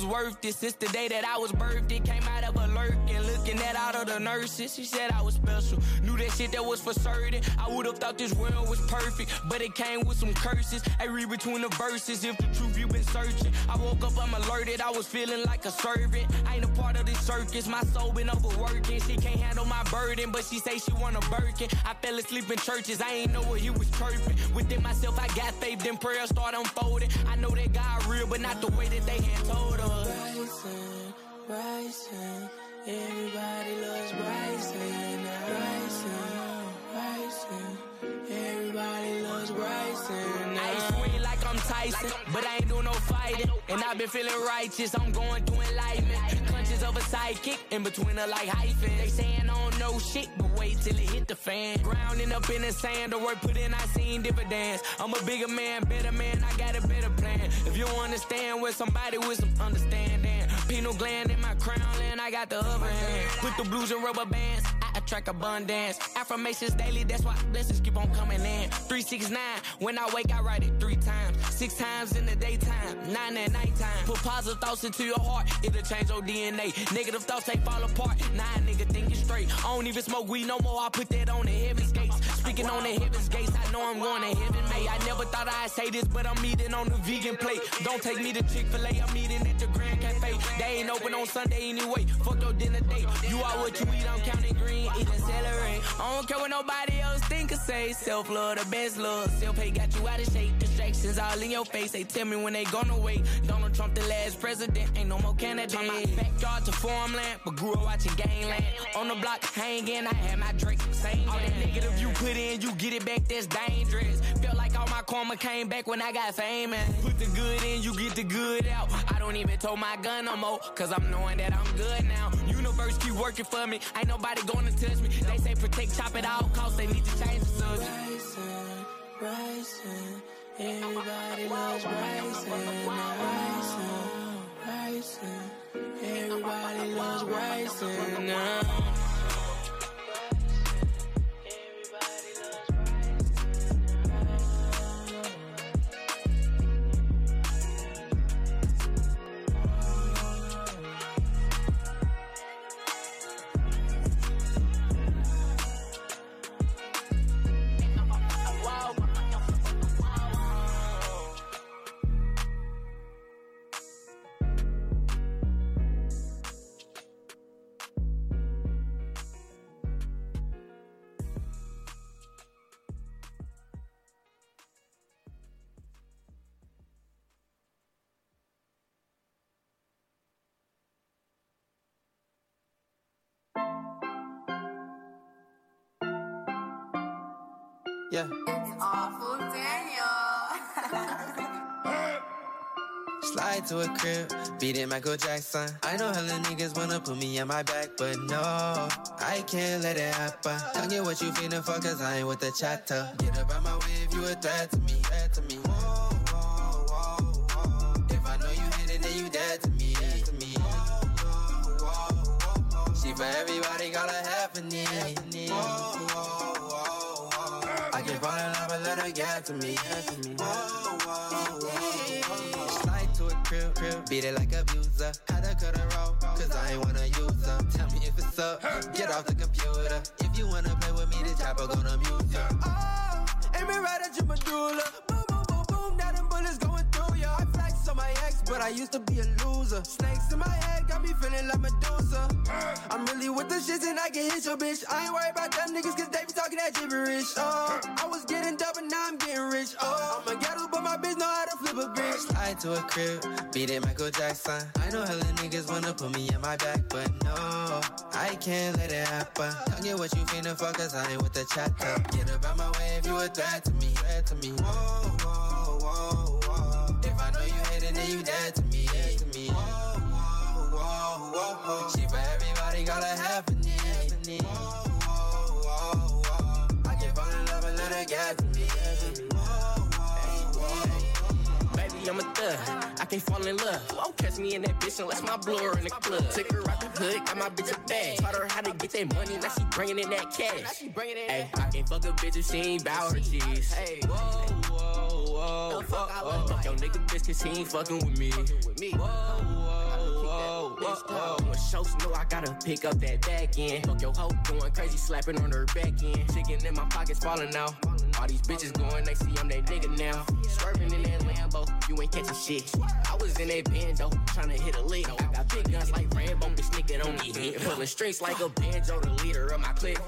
Was worth it. Since the day that I was birthed, it came out of a lurking. Looking at all of the nurses, she said I was special. Knew that shit that was for certain. I would've thought this world was perfect, but it came with some curses. I read between the verses, if the truth you've been searching. I woke up, I'm alerted, I was feeling like a servant. I ain't a part of this circus, my soul been overworking. She can't handle my burden, but she say she want a Birkin. I fell asleep in churches, I ain't know what he was chirping. Within myself, I got faith, then prayer start unfolding. I know that God real, but not the way that they had told us. Bryson, Bryson, everybody loves Bryson. Bryson, Bryson, everybody loves Bryson. I ain't swing like I'm Tyson, but I ain't doing no fighting. And I've been feeling righteous, I'm going through enlightenment. Clutches of a sidekick, in between her like hyphen. They saying I don't know shit, but wait till it hit the fan. Grounding up in the sand, the work put in, I seen dividends. I'm a bigger man, better man, I got a better plan. If you understand with somebody with some understanding, pineal gland in my crown, and I got the upper hand. Put the blues and rubber bands, I attract abundance. Affirmations daily, that's why blessings keep on coming in. 369, when I wake, I write it three times. Six times in the daytime, nine at nighttime. Put positive thoughts into your heart, it'll change your DNA. Negative thoughts, they fall apart. Nah, nigga, thinking straight. I don't even smoke weed no more, I put that on the heaven's gates. Speaking on the heaven's gates, I know I'm going to heaven, mate. I never thought I'd say this, but I'm eating on the vegan plate. Don't take me to Chick fil A, I'm eating at the Grand Cafe. They ain't open on Sunday anyway. Fuck your dinner date. You are what you eat, I'm counting green, eating celery. I don't care what nobody else think or say. Self love, the best love. Self hate got you out of shape. Distractions all in your face. They tell me when they gonna wait. Donald Trump, the last president, ain't no more candidate. From my backyard to farmland, but grew up watching gangland. On the block hanging, I had my Drake saying All that negative you put in, you get it back, that's dangerous. Felt like all my karma came back when I got famous. Put the good in, you get the good out. I don't even tow my gun no more, cause I'm knowing that I'm good now. Universe keep working for me, ain't nobody gonna touch me. They say protect, chop at all costs, they need to change the subject. Bryson, Bryson, everybody loves Bryson. Bryson, Bryson, everybody loves Bryson. Now. Yeah. Awful Daniel. Slide to a crib, beat it Michael Jackson. I know hella niggas wanna put me on my back, but no, I can't let it happen. Tell me what you feeling for, cause I ain't with the chatter. Get up out my way if you a threat to me, threat to me. Whoa, whoa, whoa, whoa. If I know you hit it, then you dead to me, dead to me. Whoa, whoa, whoa, whoa. She for everybody, got a half a knee. Whoa, whoa, whoa, in love, but let her get to me. Get to me. Whoa, whoa, whoa, whoa. Slide to a crib, crib, beat it like a abuser. Had to cut her off, cause I ain't wanna use her. Tell me if it's up, get off the computer. If you wanna play with me, the chopper gonna mute her. Oh, aiming right at your medulla. Boom, boom, boom, boom, now them bullets going on my ex, but I used to be a loser. Snakes in my head got me feeling like Medusa. I'm really with the shits and I can hit your bitch. I ain't worried about them niggas cause they be talking that gibberish. Oh, I was getting dumb and now I'm getting rich. Oh, I'm a ghetto, but my bitch know how to flip a bitch. Slide to a crib, beat it Michael Jackson. I know hella niggas wanna put me in my back, but no, I can't let it happen. Tell me what you feeling for cause I ain't with the chatter. Get up out my way if you a threat to me, threat to me. Whoa, whoa, whoa, whoa. If I know you hate hate it, then you dead to me. Dead to me. Whoa, whoa, whoa, whoa, whoa. She for everybody got a knee. Whoa, whoa, whoa, whoa. I can fall in love and let her get to me. Baby, I'm a thug. I can't fall in love. Won't catch me in that bitch unless my blower in the club. Took her out the hood, got my bitch a bag. Taught her how to get that money, now she bringing in that cash. Hey, I can't fuck a bitch if she ain't bout her G's. Hey, whoa, whoa, whoa, fuck, whoa. Fuck your nigga bitch cause he ain't fucking with me. Whoa, whoa, whoa, whoa. When shows know I gotta pick up that back end. Fuck your hoe going crazy, slapping on her back end. Chicken in my pockets falling out. All these bitches going, they see I'm that nigga now. Swerving in that Lambo, you ain't catching shit. I was in that band though, bando, tryna hit a lick. I got big guns like Rambo, bitch nigga don't need hit. Pulling strings like a banjo, the leader of my clique.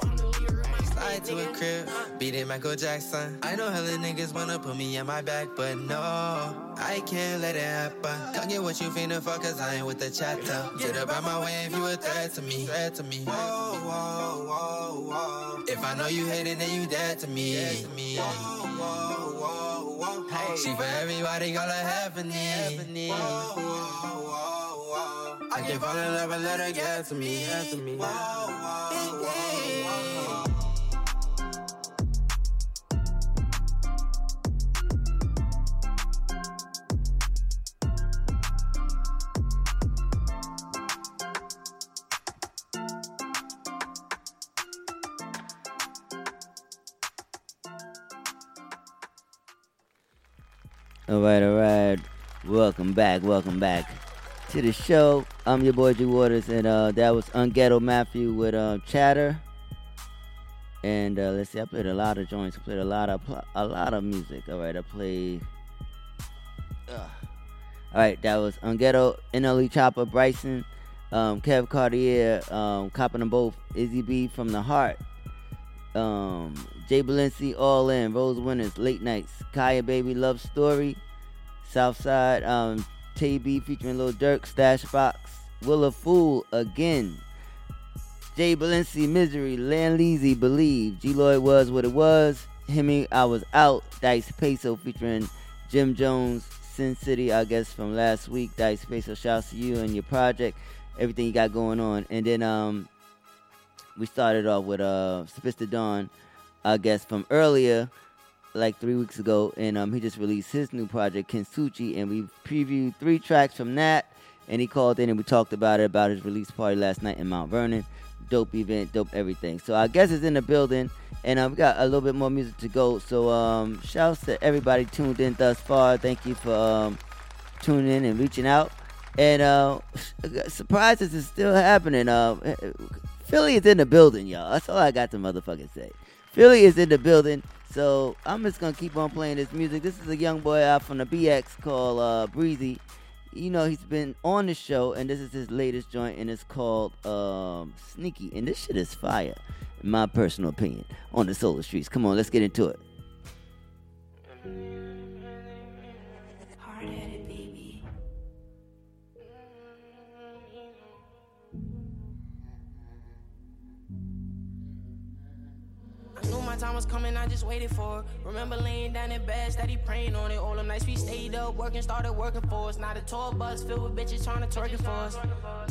Slide to a crib, beat it Michael Jackson. I know hella niggas wanna put me on my back, but no, I can't let it happen. Don't get what you finna fuck, cause I ain't with the chatter. Get up out my way if you a threat to me. Threat to me. Whoa, whoa, whoa, whoa. If I know you hate it, then you dead to me. Dead to me. Whoa, whoa, whoa, whoa. Hey. She for everybody got a half a. Whoa, whoa, whoa, whoa. I can fall in love and let her get to me. Get to me. Whoa, whoa, whoa, whoa. All right, all right. Welcome back, welcome back to the show. I'm your boy G Waters, and uh, that was Unghetto Matthew with uh, Chatter. And uh, let's see, I played a lot of joints. I played a lot of a lot of music. All right, I played. Ugh. All right, that was Unghetto, NLE Choppa, Bryson, um, Kev Cartier, um, copping them both. Izzy B from the Heart, um, Jay Balenci, All In, Rose Winners, Late Nights, Kaya Baby, Love Story, Southside, um, TB featuring Lil Durk, Stash Box, Will a Fool again, Jay Balenci, Misery, Lan Leezy, Believe, G Lloyd was what it was, Hemi, I was out, Dice Peso featuring Jim Jones, Sin City, I guess from last week, Dice Peso, shouts to you and your project, everything you got going on, and then um, we started off with uh, Spits the Dawn, I guess from earlier, like three weeks ago, and um, he just released his new project, Kintsugi, and we previewed three tracks from that. And he called in and we talked about it about his release party last night in Mount Vernon. Dope event, dope everything. So I guess it's in the building, and uh, we got a little bit more music to go. So um, shouts to everybody tuned in thus far. Thank you for um, tuning in and reaching out. And uh, surprises is still happening. Uh, Philly is in the building, y'all. That's all I got to motherfucking say. Philly is in the building. So I'm just gonna keep on playing this music. This is a young boy out from the BX called uh, Breezy. You know he's been on the show, and this is his latest joint, and it's called um, Sneaky. And this shit is fire, in my personal opinion, on the Solar Streets. Come on, let's get into it. I knew my time was coming, I just waited for it. Remember laying down in bed, steady praying on it. All them nights we stayed up, working, started working for us. Now the tour bus filled with bitches trying to twerk it for us.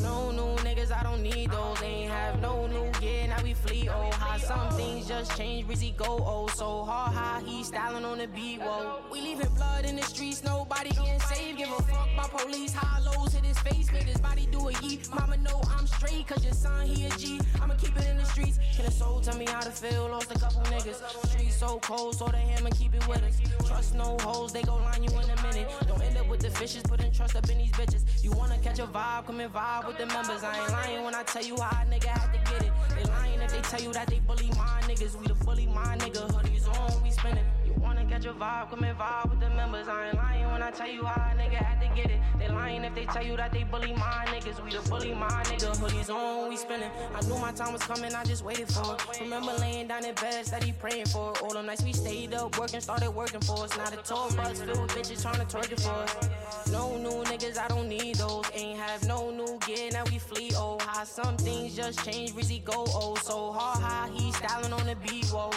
No new niggas, I don't need those. Ain't have no new gear, now we flee. Oh, how some things just change, Rizzy go oh. So hard, how he styling on the beat, whoa. We leaving blood in the streets, nobody getting saved. Give a fuck by police, hollows hit his face, made his body do a yeet. Mama know I'm straight, cause your son, he a G. I'ma keep it in the streets. Can a soul tell me how to feel? Lost a couple niggas. Streets so cold, so the hammer keep it with us. Trust no hoes, they gon' line you in a minute. Don't end up with the fishes, putting trust up in these bitches. You wanna catch a vibe, come and vibe with the members. I ain't lying when I tell you how a nigga had to get it. They lying if they tell you that they bully my niggas. We the bully my nigga, hoodies on, we spinning. You wanna catch a vibe, come and vibe with the members. I ain't lying when I tell you how a nigga had to get it. They lying if they tell you that they bully my niggas. We the bully my nigga, hoodies on, we spinning. I knew my time was coming, I just waited for it. Remember laying down in bed, steady praying for it. All them nights we stayed up, working, started working for us. Now the tour bus filled with bitches trying to twerk it for us. No new niggas, I don't need those. Ain't have no new gear, now we flee. Oh, how some things just change, Rizzy go oh. So hard, how he styling on the beat, whoa.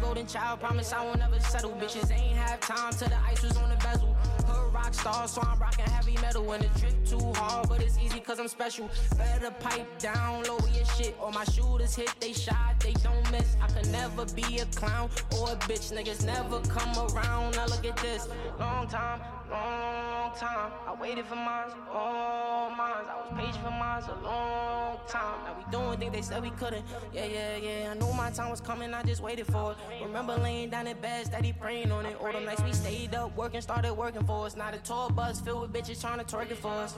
Golden child, promise I won't ever settle. Bitches ain't have time till the ice was on the bezel. Hood rock star, so I'm rocking heavy metal when it drip too hard, but it's easy cause I'm special. Better pipe down, lower your shit. Or my shooters hit, they shot, they don't miss. I could never be a clown or a bitch. Niggas never come around. Now look at this. Long time, long time. I waited for mine, all mine. I was patient for mine a long time. Now we doing things they said we couldn't. Yeah, yeah, yeah. I knew my time was coming, I just waited for it. Remember laying down in bed, steady praying on it. All the nights we stayed up, working, started working for us. Now the tour bus filled with bitches trying to twerk it for us.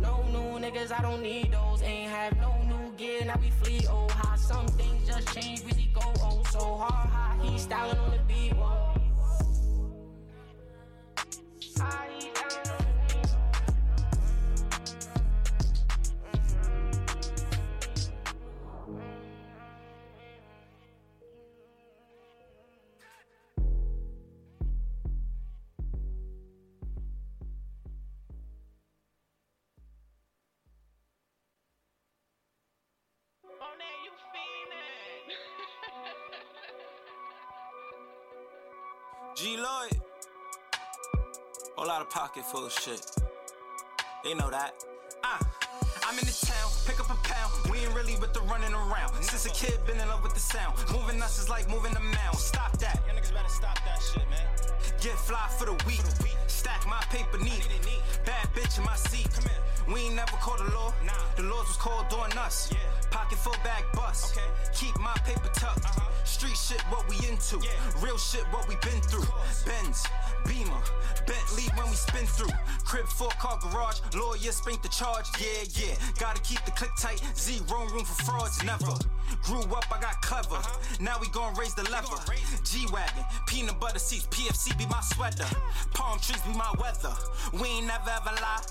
No new niggas, I don't need those. Ain't have no new gear, now we flee. Oh, how some things just change, really go oh so hard. How he styling on the beat. Whoa. How Of pocket full of shit. They know that. Ah. I'm in the town, pick up a pound. We ain't really with the running around. Since a kid, been in love with the sound. Moving us is like moving a mound. Stop that. Y'all niggas better stop that shit, man. Get fly for the week. Stack my paper neat. Bad bitch in my seat. We ain't never called the law. The laws was called on us. Yeah. Pocket full bag bust. Keep my paper tucked. Street shit, what we into. Real shit, what we been through. Benz, Beamer, Bentley when we spin through. Crib four car garage. Lawyer spank the charge. Yeah, yeah. Gotta keep the click tight. Zero room for frauds. Never. Grew up, I got clever. Now we gon' raise the lever. G Wagon, peanut butter seats. PFC be my sweater. Palm trees be my weather. We ain't never ever lie.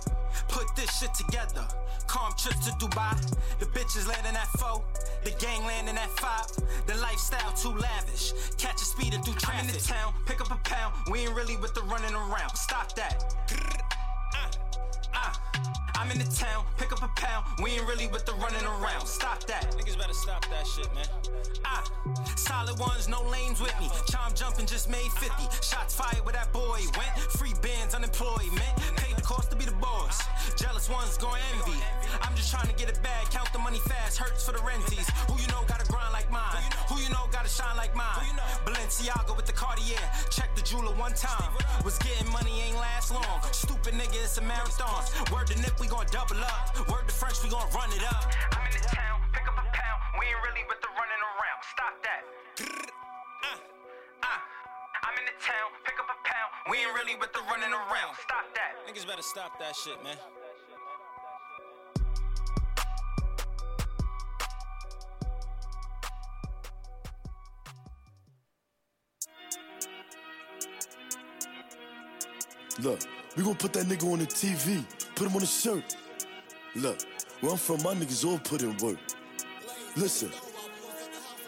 Put this shit together. Calm trips to Dubai. The bitches landing at four. The gang landing at five. The lifestyle too lavish. Catch a speeding through traffic. I'm in the town, pick up a pound. We ain't really with the running around. Stop that. Ah. I'm in the town, pick up a pound. We ain't really with the running around. Stop that. Niggas better stop that shit, man. Ah, solid ones, no lanes with me. Chime jumping, just made 50. Shots fired where that boy went. Free bands, unemployment. Paid the cost to be the boss. Jealous ones gon' envy. I'm just trying to get it bad, count the money fast. Hurts for the renties. Who you know gotta grind like mine? Who you know got to shine like mine? Balenciaga with the Cartier. Check the jeweler one time. Was getting money ain't last long. Stupid nigga, it's a marathon. Word to Nip, we gon' double up. Word to French, we gon' run it up. I'm in the town, pick up a pound. We ain't really with the running around. Stop that. Ah. I'm in the town, pick up a pound. We ain't really with the running around. Stop that. Niggas better stop that shit, man. Look, we gon' put that nigga on the TV, put him on the shirt. Look, where I'm from, my niggas all put in work. Listen,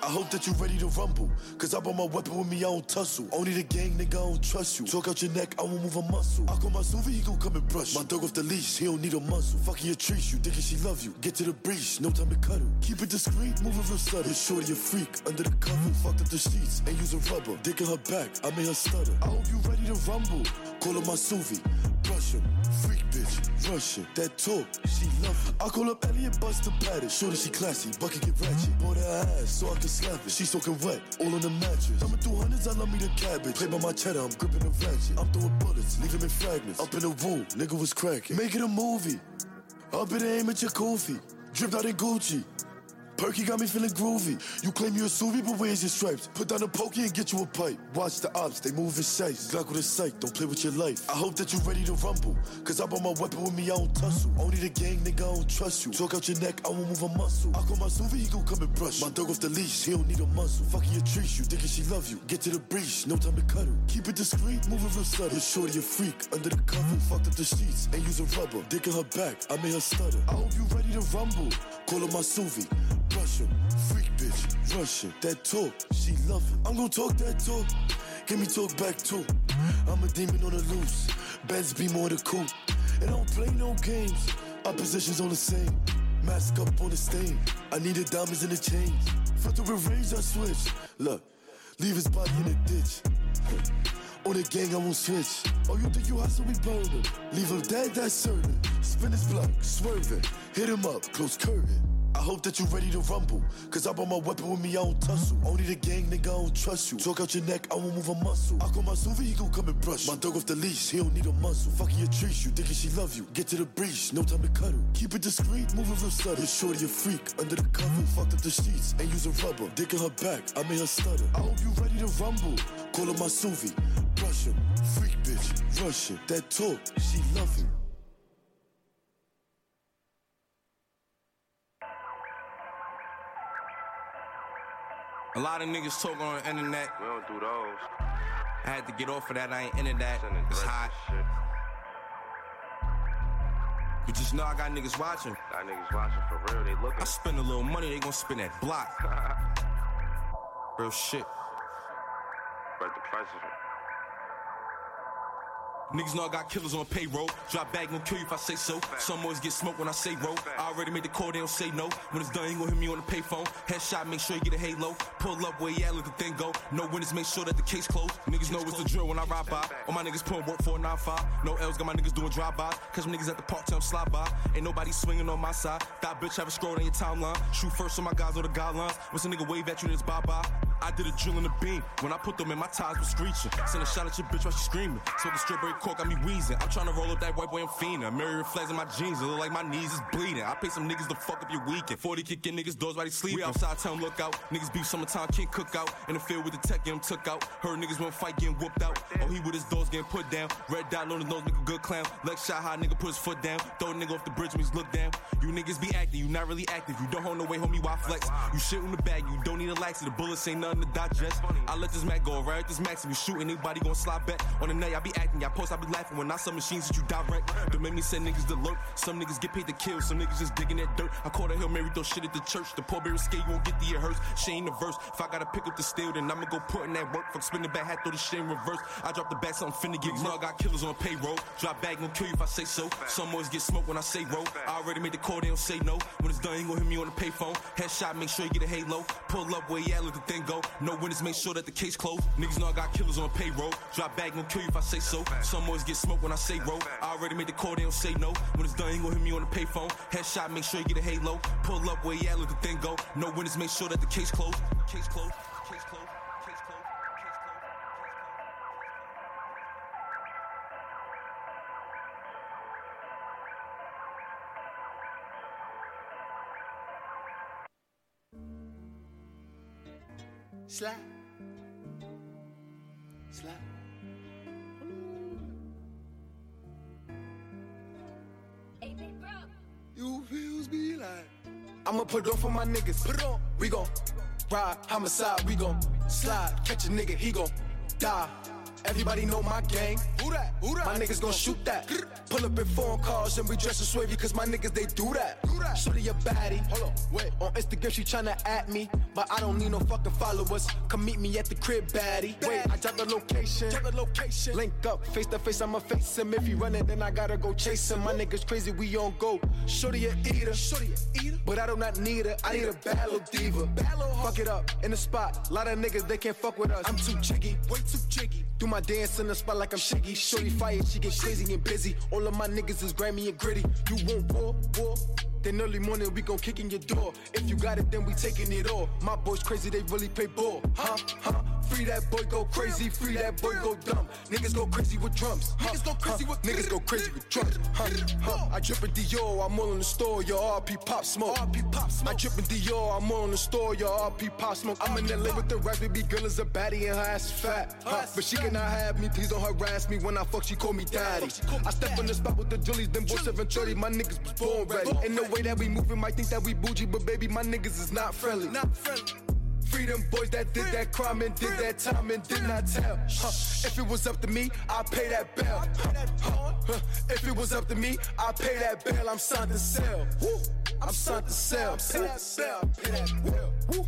I hope that you ready to rumble. Cause I brought my weapon with me, I don't tussle. I only the gang, nigga, I don't trust you. Talk out your neck, I won't move a muscle. I call my Suvi, he gon' come and brush. My dog off the leash, he don't need a muscle. Fucking your trees, you thinking she love you. Get to the breach, no time to cuddle. Keep it discreet, move moving real subtle. This shorty a freak, under the cover. Fucked up the sheets, ain't using rubber. Dick in her back, I made her stutter. I hope you ready to rumble. Call her my Suvi, him. Freak bitch, Russian, that talk, she love it. I call up Elliot Buster Pattis. Shorty, she classy, bucket get ratchet. Bought her ass so I can slap it. She soaking wet, all on the mattress. Coming through hundreds, I love me the cabbage. Play by my cheddar, I'm gripping the ratchet. I'm throwing bullets, leaving in fragments. Up in the womb, nigga was cracking. Make it a movie. Up in the aim at your Kofi. Dripped out in Gucci. Perky got me feeling groovy. You claim you're a Suvi, but where's your stripes? Put down a pokey and get you a pipe. Watch the ops, they move in sights. Glock with a sight, don't play with your life. I hope that you're ready to rumble. Cause I brought my weapon with me, I don't tussle. Only the gang, nigga, I don't trust you. Talk out your neck, I won't move a muscle. I call my Suvi, he gon' come and brush. My dog off the leash, he don't need a muscle. Fucking your trees, you thinking she love you. Get to the breach, no time to cuddle. Keep it discreet, move moving real subtle. This shorty a freak, under the cover. Fucked up the sheets, ain't using rubber. Dick in her back, I made her stutter. I hope you ready to rumble. Call her my Suvi, him. Freak bitch, Russian, that talk, she love it. I'm gonna talk that talk, give me talk back too. I'm a demon on the loose, Benz be more the cool. And I don't play no games, our positions all the same. Mask up on the stain, I need the diamonds in the chains. Filter the range, I switch. Look, leave his body in the ditch. On the gang, I won't switch. Oh, you think you hustle, we burn him. Leave him dead, that's certain. Spin his block, swerving. Hit him up, close curtain. I hope that you're ready to rumble. Cause I brought my weapon with me, I don't tussle. Only the gang, nigga, I don't trust you. Talk out your neck, I won't move a muscle. I call my Suvi, he gon' come and brush. you. My dog off the leash, he don't need a muscle. Fucking your trees, you thinking she love you. Get to the breach, no time to cuddle. Keep it discreet, move it real subtle. You're shorty a freak, under the cover. Fucked up the sheets, ain't using rubber. Dick in her back, I made her stutter. I hope you ready to rumble. Call her my Suvi, brush him. Freak bitch, rush him. That talk, she love him. A lot of niggas talk on the internet. We don't do those. I had to get off of that. I ain't into that. It's hot. But just know I got niggas watching. Got niggas watching for real. They looking. I spend a little money, they gon' spend that block. real shit. But the prices. Niggas know I got killers on payroll. Drop bag gon' kill you if I say so. Some always get smoked when I say roll. I already made the call, they don't say no. When it's done, you gon' hit me on the payphone. Headshot, make sure you get a halo. Pull up where you at, let the thing go. No winners, make sure that the case closed. Niggas know it's the drill when I ride by. All my niggas putting work for a 9-5. No L's, got my niggas doing drive-bys. Catch my niggas at the park till I'm slide by. Ain't nobody swinging on my side. That bitch have a scroll on your timeline. Shoot first so my guys know the guidelines. Once a nigga wave at you, it's bye-bye. I did a drill in the beam. When I put them in, my ties was screeching. Send a shot at your bitch while she screaming. So the strawberry cork got me wheezing. I'm tryna roll up that white boy, I'm fiending. Mirror flags in my jeans. It look like my knees is bleeding. I pay some niggas to fuck up your weekend. 40 kicking niggas doors while they sleep. We outside town, look out. Niggas beef summertime, can't cook out. In the field with the tech, get him took out. Heard niggas won't fight, getting whooped out. Oh, he with his doors getting put down. Red dot on his nose, nigga good clown. Leg shot high, nigga put his foot down. Throw a nigga off the bridge when he's look down. You niggas be acting, you not really active. You don't hold no way, homie, why flex? You shit in the bag, you don't need a laxy. The bullets ain't nothing to digest. I let this Mac go right at this max. If you shoot anybody gonna slide back. On the night, I be acting, y'all post, I be laughing. When I some machines that you direct. Don't make me send niggas to lurk. Some niggas get paid to kill, some niggas just digging that dirt. I call the Hill Mary, throw shit at the church. The poor berry skate, you won't get the it hurts. She ain't the verse. If I gotta pick up the steel, then I'ma go put in that work. Fuck spin the back, hat, throw the shit in reverse. I drop the back, something finna get. I got killers on payroll. Drop bag, gon' kill you if I say so. Some always get smoked when I say roll. I already made the call, they don't say no. When it's done, you gon' hit me on the payphone. Headshot, make sure you get a halo. Pull up where you at, let the thing go. No winners, make sure that the case closed. Niggas know I got killers on payroll. Drop bag, gon' kill you if I say so. Some always get smoked when I say roll. I already made the call, they don't say no. When it's done, you gon' hit me on the payphone. Headshot, make sure you get a halo. Pull up where you at, let the thing go. No winners, make sure that the case closed. Case closed. Case closed. Case closed. Slap. Slap. You feels like I'ma put on for my niggas. Put on. We gon' ride homicide. We gon' slide. Catch a nigga, he gon' die. Everybody know my gang. Who that? Who that? My niggas gon' shoot that. Pull up in phone calls and we dress wavy cause my niggas they do that. Do that. Shorty a baddie. Hold on, wait. On Instagram she tryna at me, but I don't need no fucking followers. Come meet me at the crib, baddie. Wait, I drop the location. Drop the location. Link up, face to face, I'ma face him. If he running, then I gotta go chase him. My niggas crazy, we on go. Shorty a eater. Shorty a eater. But I do not need her. I need a bad little diva. Fuck it up in the spot. Lot of niggas they can't fuck with us. I'm too jiggy, way too jiggy. Do my dance in the spot like I'm Shiggy. Shorty fire, she get crazy and busy. All of my niggas is grimy and gritty. You want war, war? Then early morning we gon' kick in your door. If you got it, then we taking it all. My boys crazy, they really play ball. Huh, huh. Free that boy, go crazy. Free that boy, go dumb. Niggas go crazy with drums. Huh, niggas go crazy with niggas go crazy with drums. Huh, huh. I drip in Dior, I'm all in the store. Your RP pop smoke. RP pop smoke. I drip in Dior, I'm all in the store. Your RP pop smoke. I'm in LA with the rap, baby girl is a baddie and her ass is fat. Huh, but she cannot have me. Please don't harass me. When I fuck, she call me daddy. I step on the spot with the Jullies, them boys 730. My niggas was born ready. Ain't no way that we moving, might think that we bougie, but baby, my niggas is not friendly. Not friendly. Free them boys that did that crime and did that time and did not tell. Huh. If it was up to me, I'd pay that bail. Huh. If it was up to me, I'd pay that bail. I'm signed to sell. Woo. I'm signed to sell. Pay that bail. Pay that bail. Woo.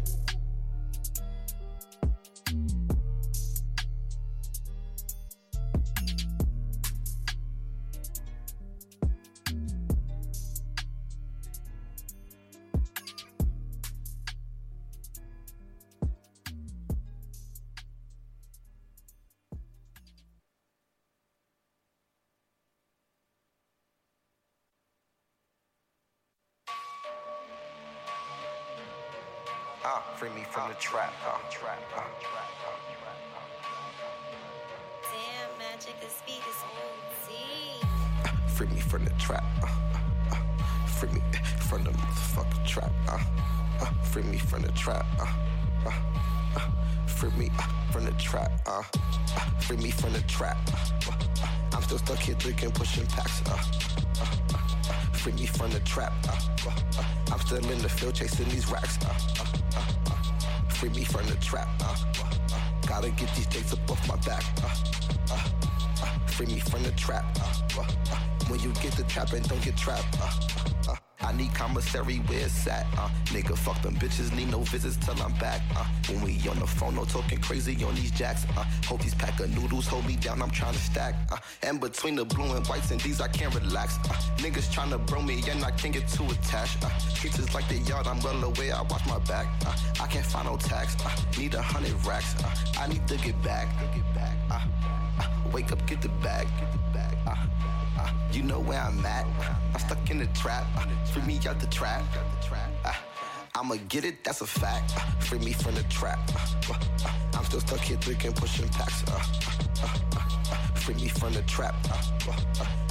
Trap. Uh, uh. Free me from the trap. Uh, uh, uh. Free me uh, from the trap. Uh, uh. Free me from the trap. Uh, uh. I'm still stuck here drinking, pushing packs. Uh, uh, uh. Free me from the trap. Uh, uh, uh. I'm still in the field chasing these racks. Uh, uh, uh, uh. Free me from the trap. Uh, uh, uh. Gotta get these dates up off my back. Uh, uh, uh. Free me from the trap. Uh, uh, uh. When you get the trap and don't get trapped. Uh, uh, uh. I need commissary where it's at. Uh, nigga, fuck them bitches, need no visits till I'm back. Uh, when we on the phone, no talking crazy on these jacks. Uh, hope these pack of noodles hold me down, I'm trying to stack. Uh, and between the blue and whites and these, I can't relax. Uh, niggas trying to bro me and I can't get too attached. Uh, streets is like the yard, I'm well away, I watch my back. Uh, I can't find no tax. Uh, need a hundred racks. Uh, I need to get back. Get back. Uh, uh, wake up, get the bag. Get the bag. Uh, you know where I'm at. I'm stuck in the trap. Uh, free me out the trap. Uh, I'ma get it, that's a fact. Uh, free me from the trap. Uh, uh, I'm still stuck here drinking, pushing packs. Uh, free me from the trap.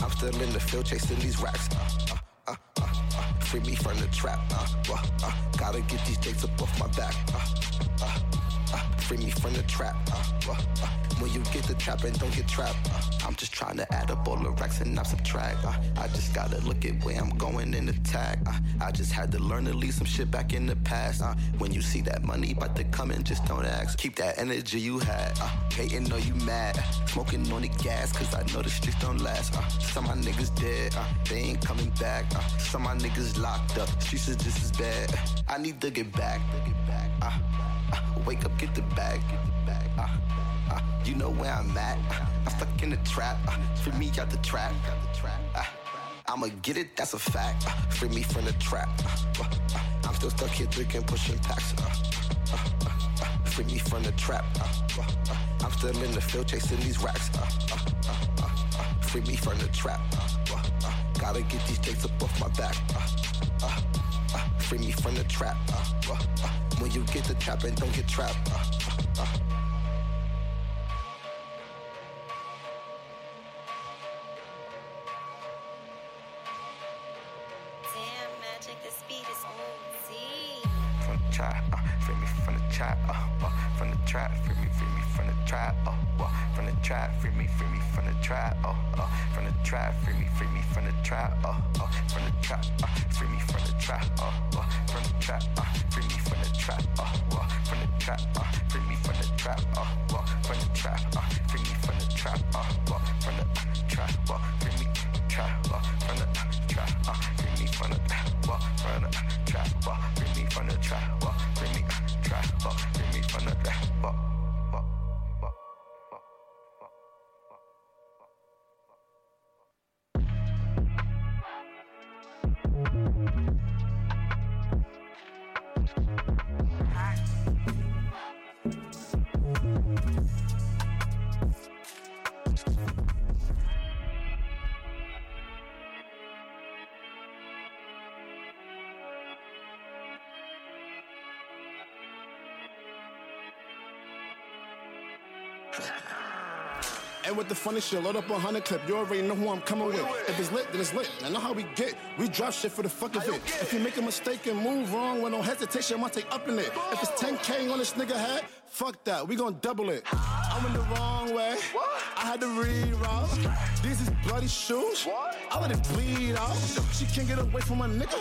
I'm still in the field chasing these racks. Free me from the trap. Gotta get these dates up off my back. Free me from the trap. Uh, uh, uh, when you get the trap and don't get trapped. Uh, I'm just trying to add up all the racks and not subtract. Uh, I just gotta look at where I'm going in the tag. Uh, I just had to learn to leave some shit back in the past. When you see that money about to come in, just don't ask. Keep that energy you had. Hating or you mad. Smoking on the gas, cause I know the streets don't last. Some of my niggas dead, they ain't coming back. Some of my niggas locked up, streets is just as bad. I need to get back. Uh, uh, wake up, get the bag. Get the bag. Uh, uh, you know where I'm at. Uh, I'm stuck in the trap. Uh, free me out the trap. Uh, I'ma get it, that's a fact. Uh, free me from the trap. Uh, uh, I'm still stuck here drinking, pushing packs. Free me from the trap. I'm still in the field chasing these racks. Free me from the trap. Gotta get these dates up off my back. Free me from the trap. When you get the trap and don't get trapped. Uh, uh, uh. Damn, magic, the speed is OT. from the trap, uh, free me from the trap, uh, uh, from the trap, free me, free me from the trap, uh, uh, from the trap, free me, free me from the trap, uh, uh, from the trap, free me, free me from the trap, uh, uh, from the trap, uh, free me from the trap, uh, uh, from the trap, uh, free me from the trap, uh, uh, from the trap, uh, free me from the trap, uh, uh, from the trap, uh, with the funny shit, load up a hundred clip. You already know who I'm coming with. If it's lit, then it's lit. I know how we get. We drop shit for the fuck of it. If you make a mistake and move wrong with no hesitation, I might take up in it. If it's 10K on this nigga head, fuck that. We gon' double it. I went the wrong way. What? I had to reroute. These is bloody shoes. I let it bleed out. She can't get away from my nigga.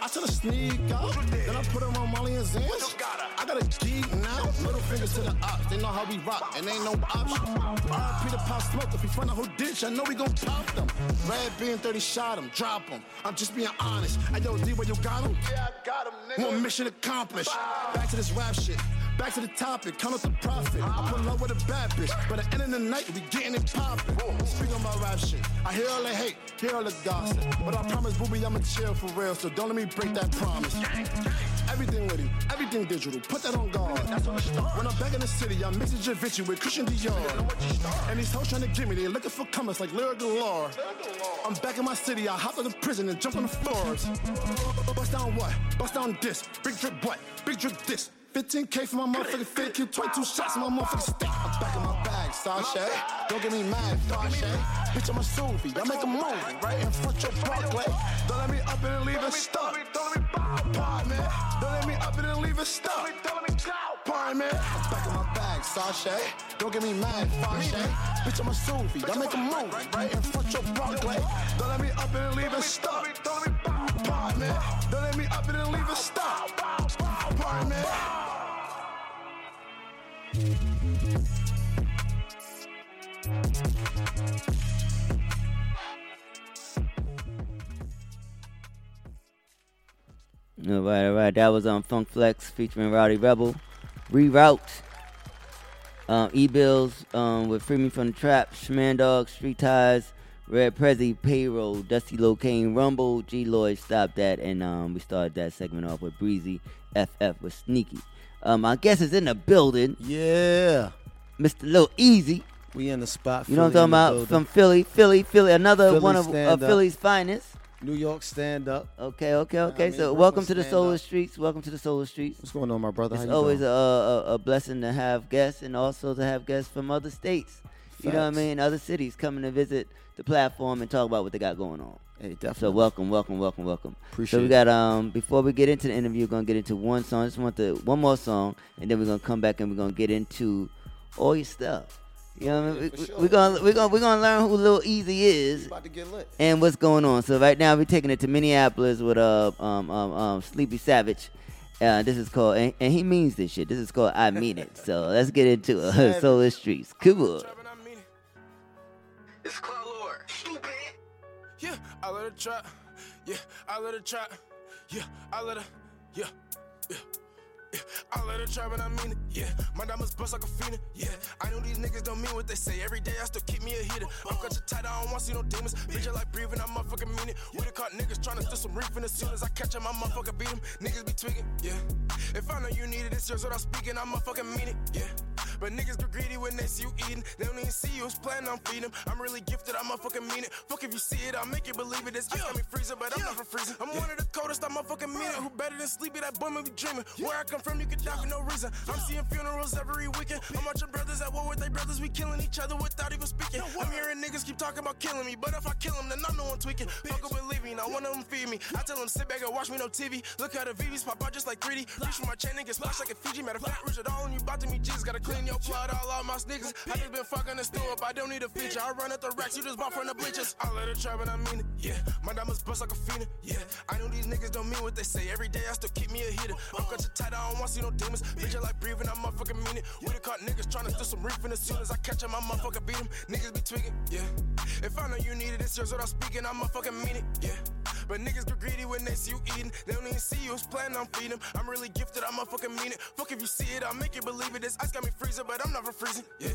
I tell her sneak out. Then I put her on Molly and Zans. I got a geek now. Little fingers to the ops. They know how we rock, and ain't no option. RP the pop smoke. If we find out whole ditch, I know we gon' pop them. Red being 30 shot him, drop him. I'm just being honest. Hey, yo, D, where you got him? Yeah, I got him, nigga. One mission accomplished. Back to this rap shit. Back to the topic, count up the profit. I pull up with a bad bitch, but at the end of the night, we getting it poppin'. Speak on my rap shit. I hear all the hate, hear all the gossip. But I promise, booby, I'ma chill for real, so don't let me break that promise. Everything with everything digital. Put that on guard. That's what I started. When I'm back in the city, I'm mixing Javinci with Christian Dior. And these hoes trying to get me, they looking for comments like Lyric Galore. I'm back in my city, I hop out of prison and jump on the floors. Bust down what? Bust down this. Big drip what? Big drip this. 15k for my motherfucking fake kill, 22 shots in my motherfucking stick. I'm back in my bag, Sasha. Don't get me mad, Sasha. Bitch, I'm a Suvi. I make a movie right in front of your Barclay. Don't let me up and leave it stuck. Pardon me. Don't let me up and leave it stuck. Pardon me. I'm back in my bag, Don't get me mad, Sasha. Bitch, I'm a Suvi. I make a movie right in front your Barclay. Don't let me up and leave it stuck. Me. Don't let me up and leave it stuck. Pardon me. All right, all right. That was on Funk Flex featuring Rowdy Rebel. Reroute. Um, E-Bills um, with Free Me from the Trap, Schmandog, Street Ties, Red Prezi, Payroll, Dusty Locane, Rumble, G Lloyd, Stop That, and um, we started that segment off with Breezy, FF with Sneaky. Um, I guess it's in the building. Yeah. Mr. Lil Easy. We in the spot. You know what Philly I'm talking about? From Philly, Philly, Philly, another Philly one of, of. Philly's finest. New York stand up. Okay, okay, okay. mean, so welcome to the Solar up. Streets. Welcome to the Soul of the Streets. What's going on, my brother? It's always a, a, a blessing to have guests and also to have guests from other states. You know what I mean? Other cities coming to visit the platform and talk about what they got going on. Hey, So definitely. welcome, welcome, welcome, welcome. so we got um before we get into the interview, we're gonna get into one song. I just want the one more song, and then we're gonna come back and we're gonna get into all your stuff. You know what I mean? for we, sure. We're gonna we're gonna we're gonna learn who Lil Easy is about to get lit. and what's going on. So right now we're taking it to Minneapolis with uh um um, um Sleepy Savage. Uh, this is called and, and he means this shit. This is called I mean it. So let's get into it. Savage. Soul of the Streets. Cool. It's Cloud Lord. Stupid. Yeah, I let her trap. Yeah, I let her trap. Yeah, I let her. Yeah, yeah. Yeah, I let her trap and I mean it, yeah. My diamonds bust like a phoenix, yeah. I know these niggas don't mean what they say. Every day I still keep me a heater. I'm cut your tight, I don't want to see no demons. Bitch, I like breathing, I motherfucking mean it. We done caught niggas trying to steal some reef, and as soon as I catch 'em, I motherfucker beat 'em. Niggas be tweaking, yeah. If I know you need it, it's yours what I'm speaking, I motherfucking mean it, yeah. But niggas get greedy when they see you eating. They don't even see you, it's planning on feeding 'em. I'm really gifted, I'm motherfucking mean it. Fuck if you see it, I'll make you believe it. This ice got me freezing, but I'm never freezing. I'm one of the coldest, I motherfucking mean it. Who better than sleepy? That boy may be dreaming. Where I come from, you could die for no reason. I'm seeing funerals every weekend. I'm watching brothers at war with their brothers. We killing each other without even speaking. I'm hearing niggas keep talking about killing me, but if I kill them, then I'm the one tweaking. Fuck up believe me, not one of them feed me. I tell them sit back and watch me no TV. Look how the VVs pop out just like 3D. Reach for my chain and get splashed like a Fiji. Matter of fact, Richard all on you about to me Jesus. Gotta clean your blood all out my sneakers. I just been fucking the store up. I don't need a feature. I run at the racks. You just bought from the bleachers. I let it trap and I mean it. Yeah, my diamonds bust like a phoenix. Yeah, I know these niggas don't mean what they say. Every day I still keep me a heater. I'm cut tight. I don't want to see no demons. Bitch, I like breathing. I'm motherfucking mean it. We done caught niggas trying to steal some reef, and as soon as I catch 'em, I motherfucker beat 'em. Niggas be tweaking. Yeah, if I know you need it, it's yours I'm speaking. I motherfucking mean it. Yeah. But niggas get greedy when they see you eating. They don't even see you, it's planning on feeding 'em. I'm really gifted, I motherfucking mean it. Fuck if you see it, I'll make you believe it. This ice got me freezing, but I'm never freezing. Yeah.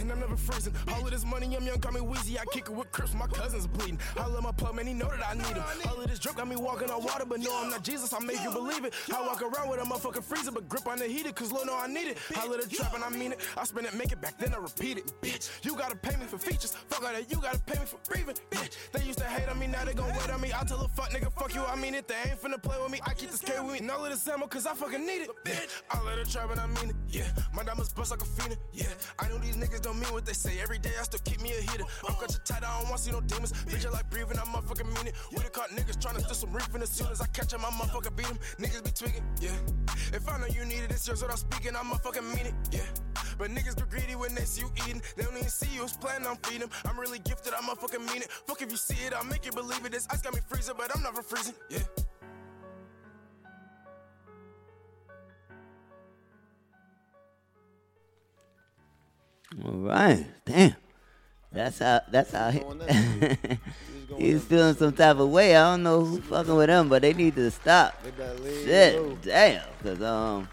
And I'm never freezing. All of this money, I'm young, got me wheezy. I kick it with Crips, my cousins bleeding. I love my plug, man, he know that I need him. All of this drip got me walking on water, but no, I'm not Jesus, I make you believe it. I walk around with a motherfucking freezer, but grip on the heater, cause Lord know I need it. I let it trap and I mean it. I spin it, make it back, then I repeat it. Bitch, you gotta pay me for features. Fuck all that, you gotta pay me for breathing. Bitch, they used to hate on me, now they gon' wait on me. I tell a fuck nigga, fuck you, I mean it. They ain't finna play with me, I keep this K with me. And all of this ammo, cause I fucking need it. Bitch, I let it trap and I mean it. Yeah, my diamonds bust like a phoenix. Yeah, I know these niggas don't mean what they say. Every day I still keep me a heater. I'm your tight, I don't want to see no demons. Bitch, I like breathing, I'm motherfucking mean it. We done caught niggas trying to steal some reef, and as soon as I catch 'em, I motherfucker beat 'em. Niggas be tweaking, yeah. If I know you need it, it's yours I'm speaking, I motherfucking mean it, yeah. But niggas get greedy when they see you eating. They don't even see you, it's planning on feeding. I'm really gifted, I motherfucking mean it. Fuck if you see it, I'll make you believe it. This ice got me freezing, but I'm never freezing, yeah. All right, damn. That's how. That's how. He, he's feeling some type of way. I don't know who fucking with him, but they need to stop. Shit, damn. Cause um,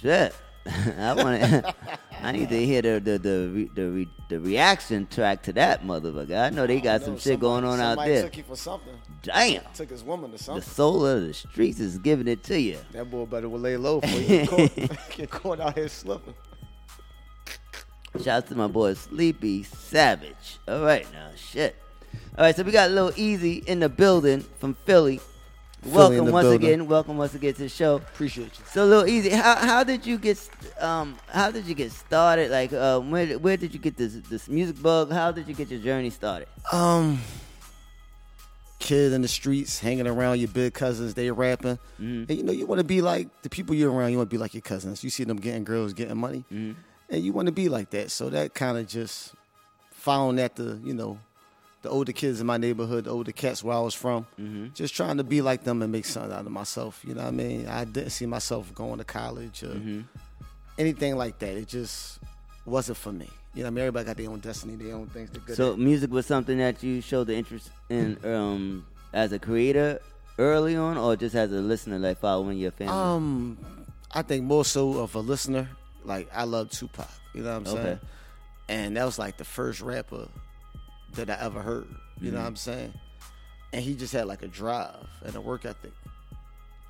shit. I want to. I need to hear the the the re, the, re, the reaction track to that motherfucker. I know they got I some know shit going on out somebody there. took you for something. Damn. Took his woman to something. The soul of the streets is giving it to you. That boy better lay low for you. Get caught out here slipping. Shout out to my boy Sleepy Savage. All right, now shit. All right, so we got a Lil Easy in the building from Philly. Philly welcome once building. again. Welcome once again to the show. Appreciate you. So, Lil Easy. How how did you get um how did you get started? Like, uh, where where did you get this this music bug? How did you get your journey started? Um, kid in the streets, hanging around your big cousins, they rapping. Mm-hmm. And you know, you want to be like the people you're around. You want to be like your cousins. You see them getting girls, getting money, Mm-hmm. And you want to be like that. So that kind of just found at the you know the older kids in my neighborhood, the older cats where I was from, Mm-hmm. just trying to be like them and make something out of myself. You know what I mean? I didn't see myself going to college or Mm-hmm. anything like that. It just wasn't for me. You know, what I mean, everybody got their own destiny, their own things So, at. music was something that you showed the interest in um as a creator early on, or just as a listener, like following your family. Um, I think more so of a listener. Like I love Tupac. You know what I'm saying? And that was like the first rapper that I ever heard. You know Mhm. what I'm saying? And he just had like a drive and a work ethic,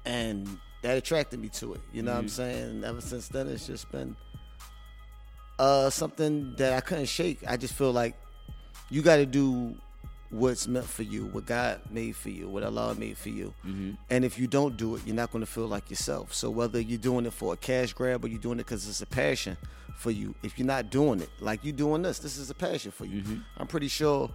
and that attracted me to it. You know what I'm Mhm. saying? And ever since then, it's just been uh something that I couldn't shake. I just feel like you got to do what's meant for you, what God made for you, what Allah made for you. Mhm. And if you don't do it, you're not going to feel like yourself. So whether you're doing it for a cash grab or you're doing it because it's a passion for you, if you're not doing it, like you're doing this, this is a passion for you. I'm pretty sure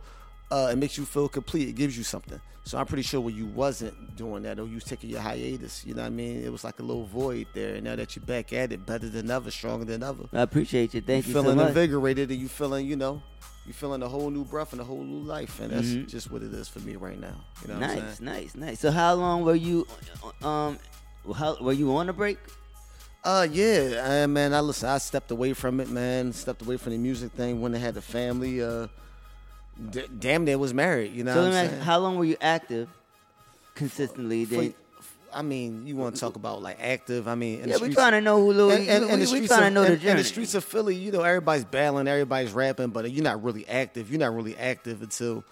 uh, it makes you feel complete. It gives you something. So I'm pretty sure when you wasn't doing that or you was taking your hiatus, you know what I mean? It was like a little void there. And now that you're back at it, better than ever, stronger than ever. I appreciate you. Thank you so feeling much. invigorated and you feeling, you know, you feeling a whole new breath and a whole new life. And that's Mhm. just what it is for me right now. You know what I'm nice, saying? nice, nice. So, how long were you um how were you on a break? Uh, yeah, uh, man. I listen. I stepped away from it, man. Stepped away from the music thing when I had the family. Uh, d- damn near was married. You know so, what I'm saying? how long were you active consistently? For- Then, I mean, you want to talk about like active? I mean, in Yeah, we trying to know who Lil- and, and, we- and we streets trying to of, know the journey. the streets of Philly, you know, everybody's battling, everybody's rapping, but you're not really active. You're not really active until.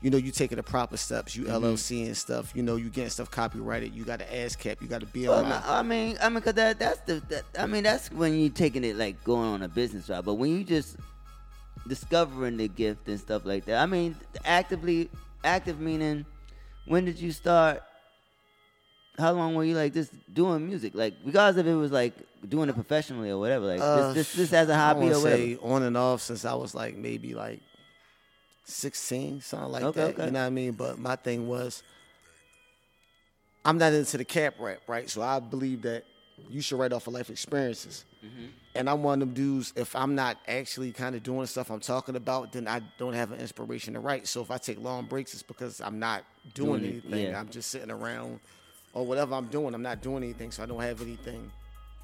You know, you taking the proper steps. You Mhm. LLC and stuff. You know, you getting stuff copyrighted. You got to ASCAP. You got to be Well, on. I mean, I mean, cause that that's the that, I mean that's when you taking it like going on a business route. But when you just discovering the gift and stuff like that, I mean, actively active meaning when did you start? How long were you like just doing music? Like regardless if it was like doing it professionally or whatever, like Uh, this, this this as a I hobby or whatever. say on and off since I was like maybe like sixteen, something like Okay, that. okay. You know what I mean? But my thing was, I'm not into the cap rap, right? So I believe that you should write off of life experiences. Mm-hmm. And I'm one of them dudes. If I'm not actually kind of doing the stuff I'm talking about, then I don't have an inspiration to write. So if I take long breaks, it's because I'm not doing, Doing anything. yeah. I'm just sitting around or whatever I'm doing. I'm not doing anything, so I don't have anything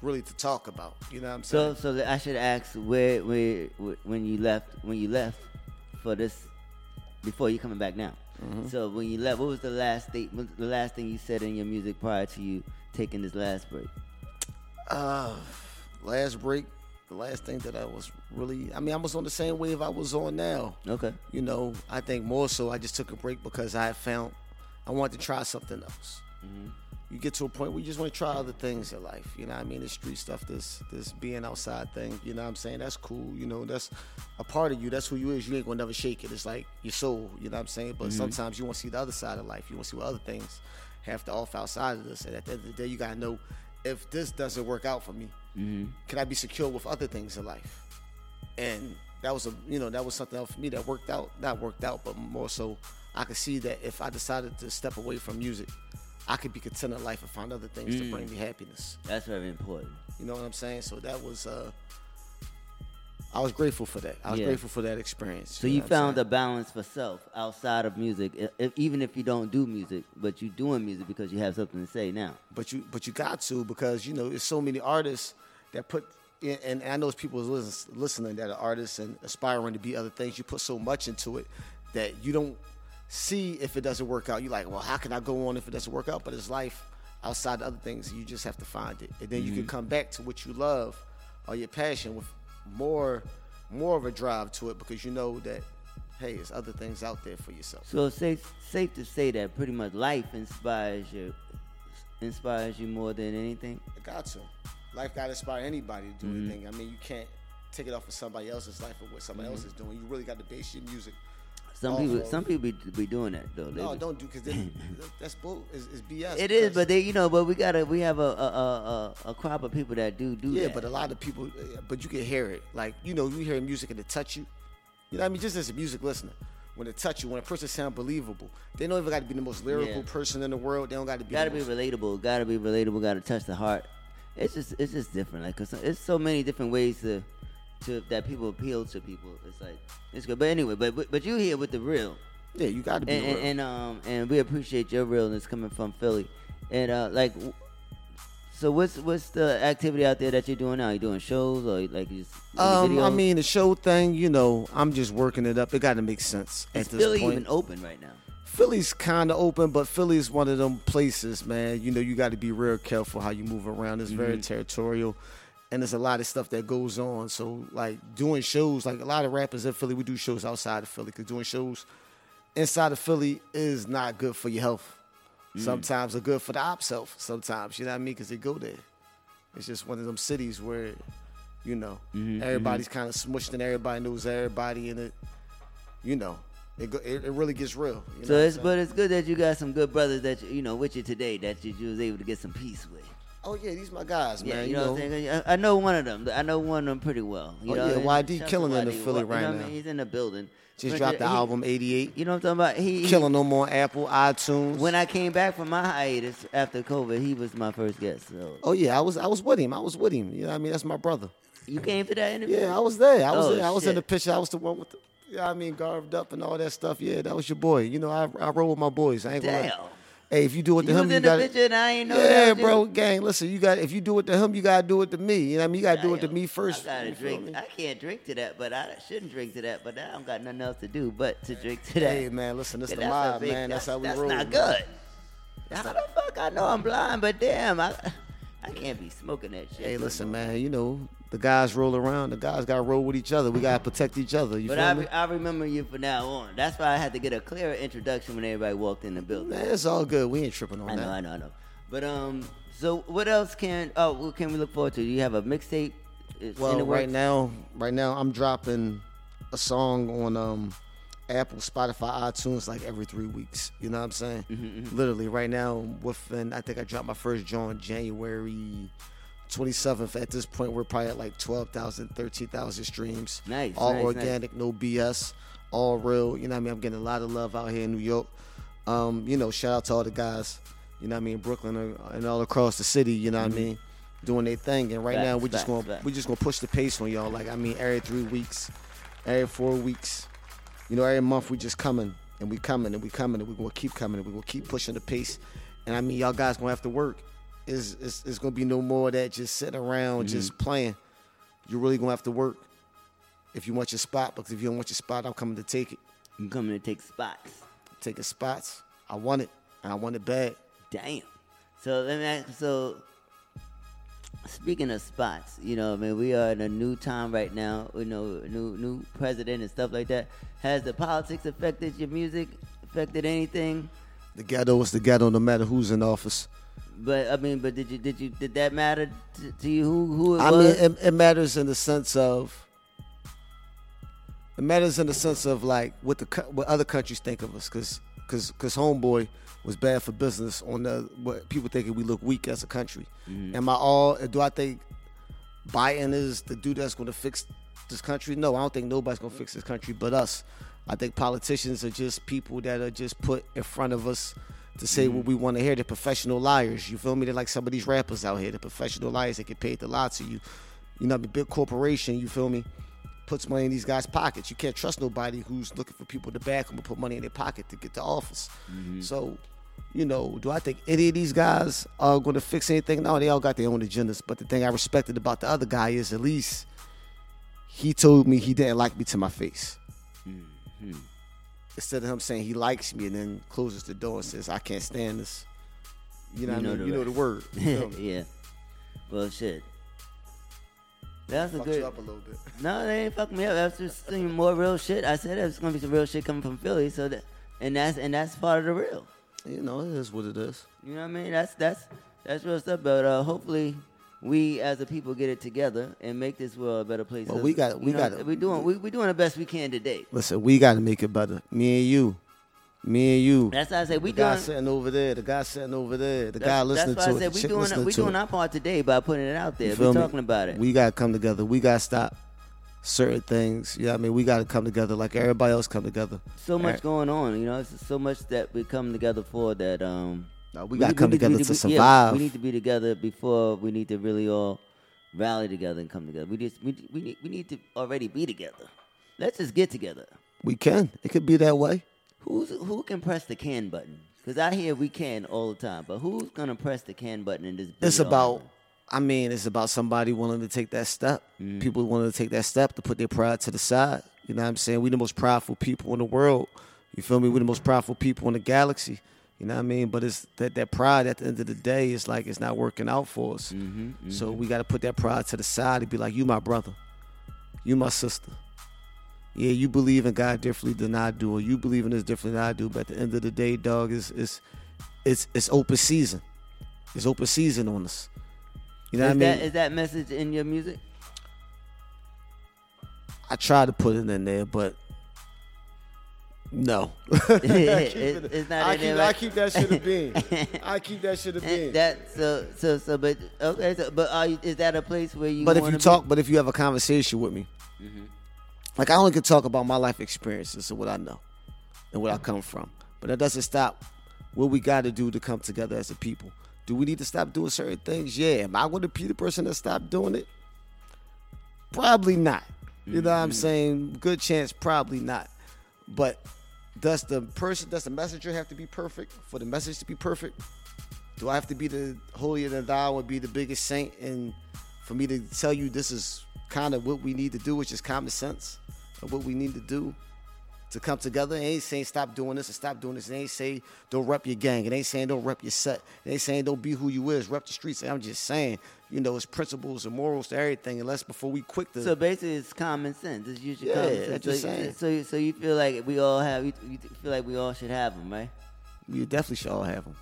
really to talk about. You know what I'm saying? So, so I should ask where, where, when you left, when you left for this, before you coming back now. Mhm. So when you left, what was the last state, what was the last thing you said in your music prior to you taking this last break? Uh, last break, the last thing that I was really, I mean, I was on the same wave I was on now. Okay. You know, I think more so I just took a break because I found I wanted to try something else. Mm-hmm. You get to a point where you just want to try other things in life. You know what I mean? The street stuff, this this being outside thing, you know what I'm saying? That's cool. You know, that's a part of you. That's who you is. You ain't gonna never shake it. It's like your soul, you know what I'm saying? But Mhm. sometimes you want to see the other side of life. You want to see what other things have to offer outside of this. And at the end of the day, you gotta know if this doesn't work out for me, Mm-hmm. can I be secure with other things in life? And that was a you know that was something else for me that worked out. Not worked out, but more so I could see that if I decided to step away from music, I could be content in life and find other things to Mm. bring me happiness. That's very important. You know what I'm saying? So that was uh I was grateful for that. I was Yeah. grateful for that experience. So you know found a balance for self outside of music, if, even if you don't do music, but you doing music because you have something to say now. but you but you got to because you know there's so many artists that put in, and I know people listen, listening that are artists and aspiring to be other things. You put so much into it that you don't see if it doesn't work out. You're like, well, how can I go on if it doesn't work out? But it's life. outside the other things. You just have to find it, and then you can Mhm. come back to what you love or your passion with more more of a drive to it because you know that hey, there's other things out there for yourself. So it's safe safe to say that pretty much life inspires you inspires you more than anything. It got to. Life got to inspire anybody to do Mhm. anything. I mean, you can't take it off of somebody else's life or what somebody Mhm. else is doing. You really got to base your music. Some off people some people be, be doing that though. They No, be- don't do because that's bull. Is, is BS. It is, but they you know, but we gotta we have a a, a, a, crop of people that do do yeah, that. but a lot of people, but you can hear it. Like you know, you hear music and it touch you. You know what I mean? Just as a music listener, when it touch you, when a person sound believable, they don't even got to be the most lyrical Yeah. person in the world. They don't got to be. gotta be relatable. Gotta be relatable. Gotta touch the heart. It's just it's just different. Like, cause it's so many different ways to to that people appeal to people. It's like it's good. But anyway, but but, but you here with the real. Yeah, you got to be and, and, real. and um and we appreciate your realness coming from Philly. And uh like, so what's what's the activity out there that you're doing now? You doing shows or like you just Um, I mean, the show thing, you know, I'm just working it up. It got to make sense is at this Philly point. even open right now? Philly's kind of open, but Philly's one of them places, man. You know, you got to be real careful how you move around. It's very Mhm. territorial, and there's a lot of stuff that goes on. So, like doing shows, like a lot of rappers in Philly, we do shows outside of Philly because doing shows inside of Philly is not good for your health. Mm. Sometimes they're good for the ops health. Sometimes, you know what I mean? Because they go there. It's just one of them cities where, you know, Mhm, everybody's kind of smushed and everybody knows everybody, in it, you know, it go, it, it really gets real. You So it's but it's good that you got some good brothers that you, you know with you today that you, you was able to get some peace with. Oh yeah, these my guys, Yeah, man. you know, what I'm saying? I, know one of them. I know one of them pretty well. You Oh, know, yeah, YD shout killing in the. Philly You know right what I now. mean? He's in the building. Just But dropped the he- album '88. You know what I'm talking about? He, he Killing them on Apple, iTunes. When I came back from my hiatus after COVID, he was my first guest. So Oh yeah, I was I was with him. I was with him. You know what I mean? That's my brother. you came to that interview? Yeah, I was there. I was Oh, there. I was in the picture. I was the one with the yeah, I mean, garbed up and all that stuff. Yeah, that was your boy. You know, I I roll with my boys. I ain't gonna. Damn. Hey, if you do it to You him, you got and I ain't know Yeah, bro, gang. Listen, you got if you do it to him, you gotta do it to me. You know what I mean? You gotta do it to me first. I gotta drink. me? I can't drink to that, but I shouldn't drink to that. But I don't got nothing else to do but to drink to that. Hey man, listen, this the mob, big- man. That's, how we that's roll. not man. good. How the fuck I know I'm blind? But damn, I I can't be smoking that shit. Hey, listen, man. You know the guys roll around. The guys gotta roll with each other. We gotta protect each other. You But feel I, me? re- I remember you from now on. That's why I had to get a clearer introduction when everybody walked in the building. Man, it's all good. We ain't tripping on I know, that. I know, I know. But um, so what else can oh what can we look forward to? Do you have a mixtape? Well, right now, right now, I'm dropping a song on um, Apple, Spotify, iTunes like every three weeks. You know what I'm saying? Mm-hmm, Literally, right now, within I think I dropped my first joint January 27th. At this point, we're probably at like 12,000, 13,000 streams. Nice, all nice, nice. organic, no BS, all real. You know what I mean? I'm getting a lot of love out here in New York. Um, you know, shout out to all the guys. You know what I mean? Brooklyn and all across the city. You know what I mean? Doing their thing. And right now, Facts, we just gonna facts. we just gonna push the pace on y'all. Like I mean, every three weeks, every four weeks. You know, every month we just coming and we coming and we coming and we gonna keep coming and we gonna keep pushing the pace. And I mean, y'all guys gonna have to work. Is it's, it's gonna be no more of that just sitting around Mhm. just playing. You're really gonna have to work if you want your spot. Because if you don't want your spot, I'm coming to take it. I'm coming to take spots. Taking spots. I want it. And I want it bad. Damn. So let me ask, so speaking of spots, you know, I mean, we are in a new time right now. You know, new new president and stuff like that. Has the politics affected your music? Affected anything? The ghetto is the ghetto, no matter who's in office. But I mean, but did you did you did that matter to, to you? Who who it I mean, it, it matters in the sense of it matters in the sense of like what the what other countries think of us, because because because homeboy was bad for business on the what people thinking we look weak as a country. Mhm. Am I all? Do I think Biden is the dude that's going to fix this country? No, I don't think nobody's going to fix this country but us. I think politicians are just people that are just put in front of us to say what mm-hmm. we want to hear. They're professional liars. You feel me? They're like some of these rappers out here. They're professional liars. They get paid to lie to you. You know, the big corporation. You feel me? Puts money in these guys' pockets. You can't trust nobody who's looking for people to back them and put money in their pocket to get to office. Mm-hmm. So, you know, do I think any of these guys are going to fix anything? No, they all got their own agendas. But the thing I respected about the other guy is at least he told me he didn't like me to my face. Mm-hmm. Instead of him saying he likes me and then closes the door and says, I can't stand this. You know what I mean? You know the word. You me? yeah. Well, shit. That's a good. you up a little bit. No, they ain't fucking me up. That's just some more real shit. I said there's gonna be some real shit coming from Philly. So that, and that's and that's part of the real. You know, it is what it is. You know what I mean? That's that's that's real stuff. But uh, hopefully, we as a people get it together and make this world a better place. Well, we got- we you know, gotta- we doing we we doing the best we can today. Listen, we got to make it better. Me and you. Me and you. That's why I say we the guy sitting over there. The guy sitting over there. The guy listening the that's why to I said it. we doing we doing it. our part today by putting it out there. We feel me? talking about it. We got to come together. We got to stop certain things. Yeah, I mean, we got to come together like everybody else come together. so much Eh, going on. You know, it's so much that we come together for that. Um, we gotta come need- together need to be- yeah, survive. we need to be together before we need to really all rally together and come together. We just we we need we need to already be together. Let's just get together. We can. It could be that way. Who's who can press the can button? Because I hear we can all the time, but who's gonna press the can button just? bring It's about. I mean, it's about somebody willing to take that step. Mm. People willing to take that step to put their pride to the side. You know what I'm saying? We the most prideful people in the world. You feel me? We're the most prideful people in the galaxy. You know what I mean? But it's that that pride at the end of the day is like it's not working out for us. Mm-hmm, mm-hmm. So we got to put that pride to the side and be like, "You my brother, you my sister. Yeah, you believe in God differently than I do, or you believe in this differently than I do. But at the end of the day, dog, is it's it's it's open season. It's open season on us. You know is what I mean? that is that message in your music? I tried to put it in there, but no. It- it's not I keep, there, I keep that shit a bean. I keep that shit a bean. That so so so but okay so but are you, is that a place where you? but if wanna you be? talk, but if you have a conversation with me, Mhm. like I only could talk about my life experiences and what I know and where I come from. But that doesn't stop what we got to do to come together as a people. Do we need to stop doing certain things? Yeah. Am I going to be the person that stopped doing it? Probably not. You know what I'm saying? Good chance, probably not. But does the person, does the messenger have to be perfect for the message to be perfect? Do I have to be the holier than thou and be the biggest saint and for me to tell you this is kind of what we need to do, which is common sense of what we need to do to come together? It ain't saying stop doing this and stop doing this. It ain't saying don't rep your gang. It ain't saying don't rep your set. It ain't saying don't be who you is, rep the streets. I'm just saying, you know, it's principles and morals to everything. Unless before we quick to So basically, it's common sense. It's usually Yeah, common sense. I'm just so, saying. so you- so you feel like we all have you, you feel like we all should have them, right? We definitely should all have them.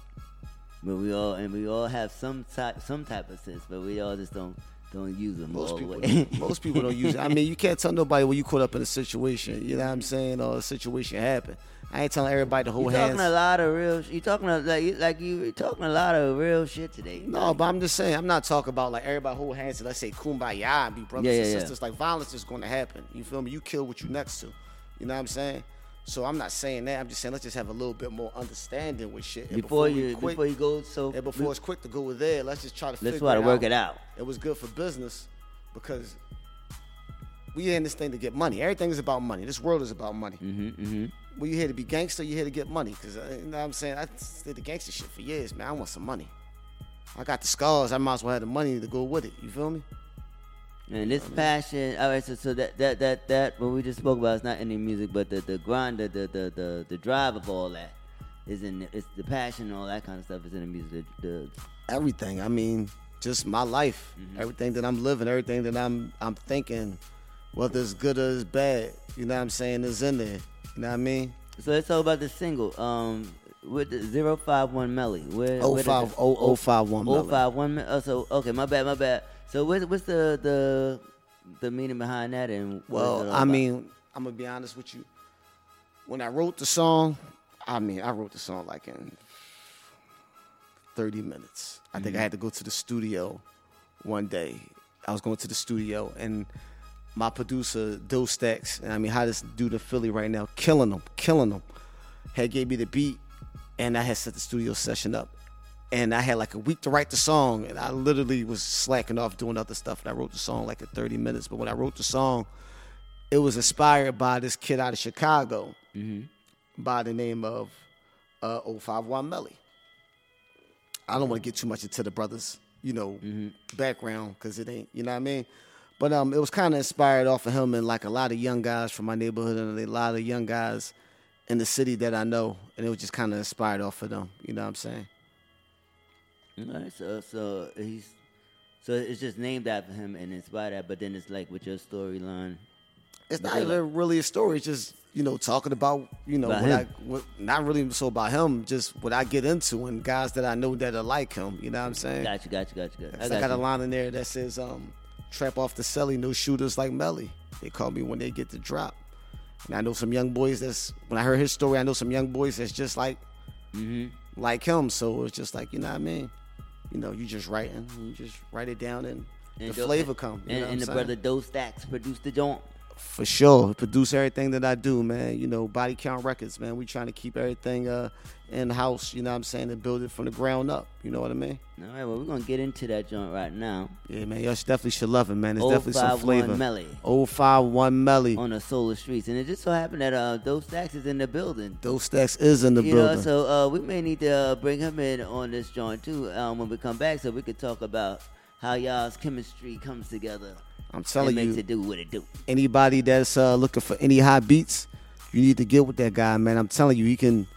But we all and we all have some type some type of sense, but we all just don't don't use them Most people, don't- most people don't use it. I mean, you can't tell nobody when you caught up in a situation. You know what I'm saying? Or a situation happened. I ain't telling everybody to you hold talking hands. a lot of real. You talking a, like you- like you talking a lot of real shit today. No, but I'm just saying, I'm not talking about like everybody hold hands and let's say kumbaya and be brothers Yeah, and yeah, yeah. sisters. Like violence is going to happen. You feel me? You kill what you next to. You know what I'm saying? So I'm not saying that. I'm just saying let's just have a little bit more understanding with shit. And Before we you- quick, before you go so- and before it's quick to go with there, let's just try to. Let's figure try to it work out. it out. It was good for business because we in this thing to get money. Everything is about money. This world is about money. Mm-hmm, mm-hmm. Well, you here to be gangster, you here to get money. Because, uh, you know what I'm saying? I did the gangster shit for years, man. I want some money. I got the scars. I might as well have the money to go with it. You feel me? And this passion, all right. So, so that that that that what we just spoke about is not any music, but the the grind, the the the the, the drive of all that is in. It's the passion, and all that kind of stuff is in the music. The, the Everything. I mean, just my life. Everything that I'm living, everything that I'm I'm thinking, whether it's good or it's bad, you know what I'm saying, is in there. You know what I mean? So let's talk about the single. Um, with the 051 Melly. Where, Oh, where did five- the- oh, oh, five one Melly. 051 Me- Oh, so okay, my bad, my bad. So what's what's the the the meaning behind that? And Well, I mean, I'm gonna be honest with you. When I wrote the song, I mean, I wrote the song like in 30 minutes. I think I mm-hmm. had to go to the studio one day. I was going to the studio and my producer, Doe Stacks, and I mean, how this dude in Philly right now, killing them, killing them, had gave me the beat and I had set the studio session up. And I had like a week to write the song, and I literally was slacking off doing other stuff. And I wrote the song like in 30 minutes. But when I wrote the song, it was inspired by this kid out of Chicago by the name of uh, 051 Melly. I don't want to get too much into the brothers, you know, background because it ain't, you know what I mean? But um, it was kind of inspired off of him and like a lot of young guys from my neighborhood and a lot of young guys in the city that I know. And it was just kind of inspired off of them, you know what I'm saying? Right, so so he's so it's just named after him and inspired that, but then it's like with your storyline. It's not even really a story. It's just you know talking about you know About what. I what, not really so about him, just what I get into and guys that I know that are like him. You know what I'm saying? Gotcha, gotcha, gotcha, gotcha. I, I got, got a line in there that says, um, "Trap off the celly, no shooters like Melly." They call me when they get the drop. And I know some young boys that's when I heard his story, I know some young boys that's just like Mm-hmm. like him. So it's just like you know what I mean. You know, you just writing, you just write it down, and, the do- flavor come. You and, know and the saying? brother Doe Stacks produced the joint. For sure. Produce everything that I do, man. You know, Body Count Records, man. We trying to keep everything uh in house, you know what I'm saying, and build it from the ground up. You know what I mean? All right, well, we're gonna get into that joint right now. Yeah, man. Y'all definitely should love it, man. It's definitely some 051 flavor. Melly. 051 Melly. on the Solar Streets, and it just so happened that uh, Doe Stacks is in the building. Doe Stacks is in the you building. know, so uh, we may need to uh, bring him in on this joint too um, when we come back, so we could talk about how y'all's chemistry comes together. I'm telling makes you. it do what it do. Anybody that's uh, looking for any hot beats, you need to get with that guy, man. I'm telling you, he can.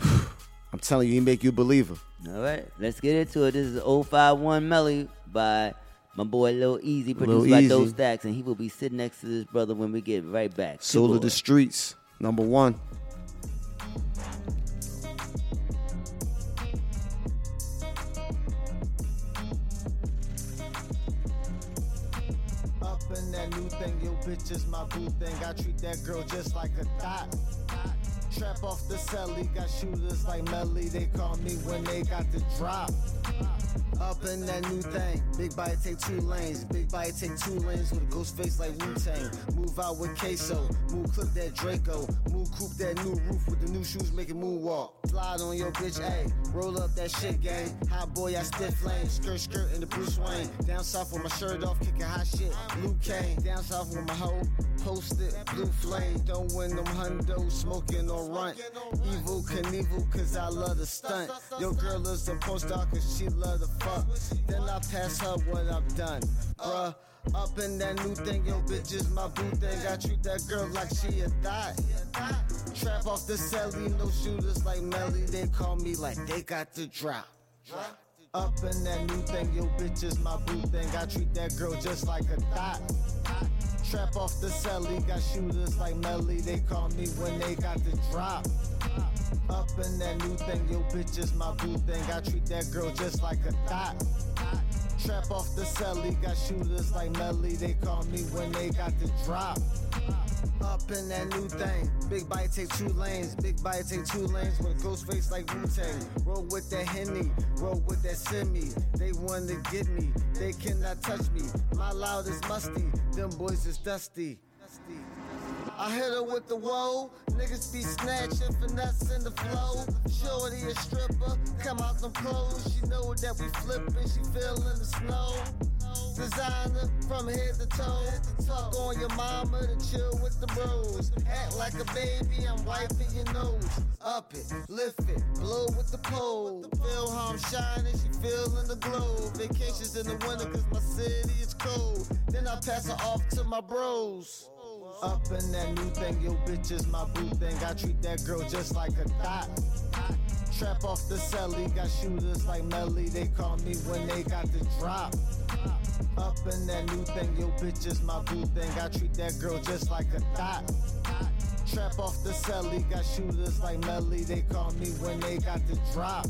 I'm telling you, he make you a believer. All right, let's get into it. This is 051 Melly by my boy Lil Easy, produced Lil by Easy. Doe Stacks, and he will be sitting next to this brother when we get right back. Soul of the streets, number one. Up in that new thing, yo, bitch is my boo thing. I treat that girl just like a thot. Trap off the celly, got shooters like Melly. They call me when they got the drop. Up in that new thing, big bite take two lanes. Big bite take two lanes with a ghost face like Wu Tang. Move out with queso, move clip that Draco, move coupe that new roof with the new shoes, make it moonwalk. Slide on your bitch, ayy, roll up that shit gang. Hot boy, I stiff lane, skirt skirt in the Bruce Wayne. Down south with my shirt off, kicking hot shit. Blue cane, down south with my hoe, posted blue flame. Don't win them hundo, smoking or runt. Evil Knievel, cause I love the stunt. Your girl is a star, cause she love the fuck. Then I pass her what I've done, bruh. Up in that new thing, yo, bitch is my boo thing. I treat that girl like she a thot. Trap off the celly, no shooters like Melly. They call me like they got the drop. Up in that new thing, yo, bitch is my boo thing. I treat that girl just like a thot. Trap off the celly, got shooters like Melly. They call me when they got the drop. Up in that new thing, yo, bitch is my boo thing. I treat that girl just like a thot. Trap off the celly, got shooters like Melly. They call me when they got the drop. Up in that new thing, big bite take two lanes, big bite take two lanes with ghost face like Wu Tang. Roll with that Henny, roll with that Simi. They want to get me, they cannot touch me. My loud is musty, them boys is dusty. I hit her with the woe. Niggas be snatching, finesse in the flow. Shorty a stripper, come out them clothes. She know that we flipping, she feeling the snow. Designer from head to toe. Talk on your mama to chill with the bros. Act like a baby, I'm wiping your nose. Up it, lift it, blow with the pole. Feel how I'm shining, she feeling the glow. Vacations in the winter, cause my city is cold. Then I pass her off to my bros. Up in that new thing, yo, bitch is my boo thing. I treat that girl just like a thot. Trap off the celly, got shooters like Melly. They call me when they got the drop. Up in that new thing, yo, bitch is my boo thing. I treat that girl just like a thot. Trap off the celly, got shooters like Melly. They call me when they got the drop.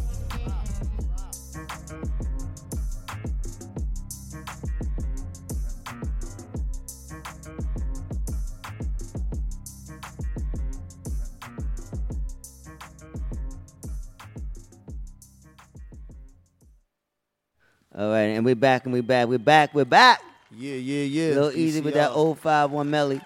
All right, and we're back, and we're back, we're back, we're back. Yeah, yeah, yeah. Lil Easy with that BCR. 051 Melly.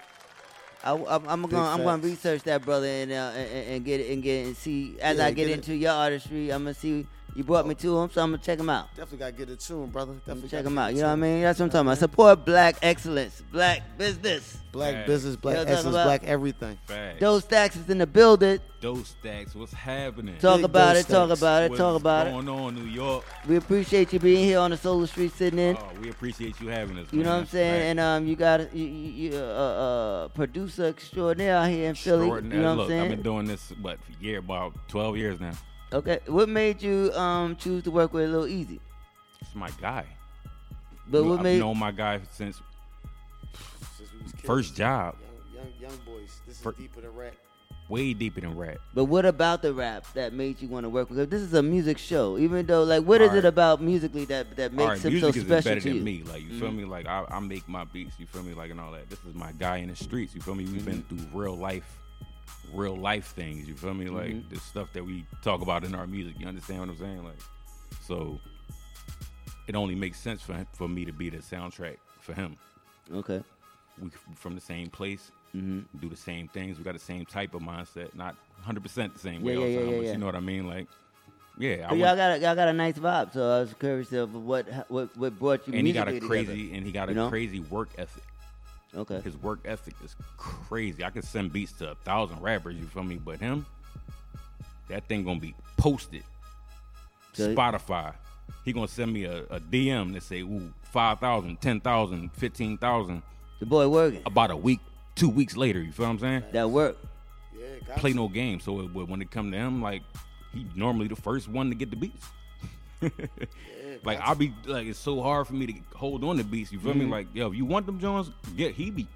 I, am I'm Big gonna I'm gonna research that brother and, uh, and and get it and get it and see as Yeah, I get, get it. into your artistry. I'm gonna see you brought me to him, so I'm gonna check him out. Definitely gotta get it to him, brother. Definitely Check gotta him out. You know what I mean? That's what I'm talking about. Support black excellence, black business. Black Facts. business, black You know what essence, black everything. Facts. Doe Stacks is in the building. Doe Stacks, what's happening? Talk Big about Dose it. Talk about it. What's Talk about it. going on, New York? We appreciate you being here on the Solar Street, sitting in. Oh, we appreciate you having us. You know what I'm saying? Facts. And um, you got a you, you, uh, uh, producer extraordinaire out here in Philly. You know what I'm Look, saying? I've been doing this, what, for year, about 12 years now. Okay, what made you um choose to work with Lil Easy? It's my guy. But what I've made known my guy since Since we was kids. first job. Young, young, young boys. This is For- deeper than rap. Way deeper than rap. But what about the rap that made you want to work with? 'cause This is a music show. Even though, like, what is it about musically that that makes right, him music so is special better to than you? me. Like you feel Mhm. me? Like I, I make my beats. You feel me? Like and all that. This is my guy in the streets. You feel me? We've been Mm-hmm. through real life, real life things. You feel me? Like Mhm. the stuff that we talk about in our music. You understand what I'm saying? Like, so it only makes sense for for me to be the soundtrack for him. Okay. We from the same place. Mhm. Do the same things. We got the same type of mindset. Not 100 percent the same Yeah, way all yeah, the yeah, time, yeah, but you know what I mean? Like, yeah. I y'all got a, y'all got a nice vibe. So I was curious of what what what brought you and he got a crazy together, and he got a you know? crazy work ethic. Okay. His work ethic is crazy. I could send beats to a thousand rappers, you feel me? But him, that thing gonna be posted. So- Spotify. He gonna send me a, a DM that say, ooh, 5,000, 10,000, 15,000. The boy working. About a week, two weeks later, you feel what I'm saying? That work. Yeah, Play no game. So it, when it come to him, like, he normally the first one to get the beats. like I'll be like it's so hard for me to hold on to beats. You feel me? Mhm. Like yo, if you want them Jones, get he be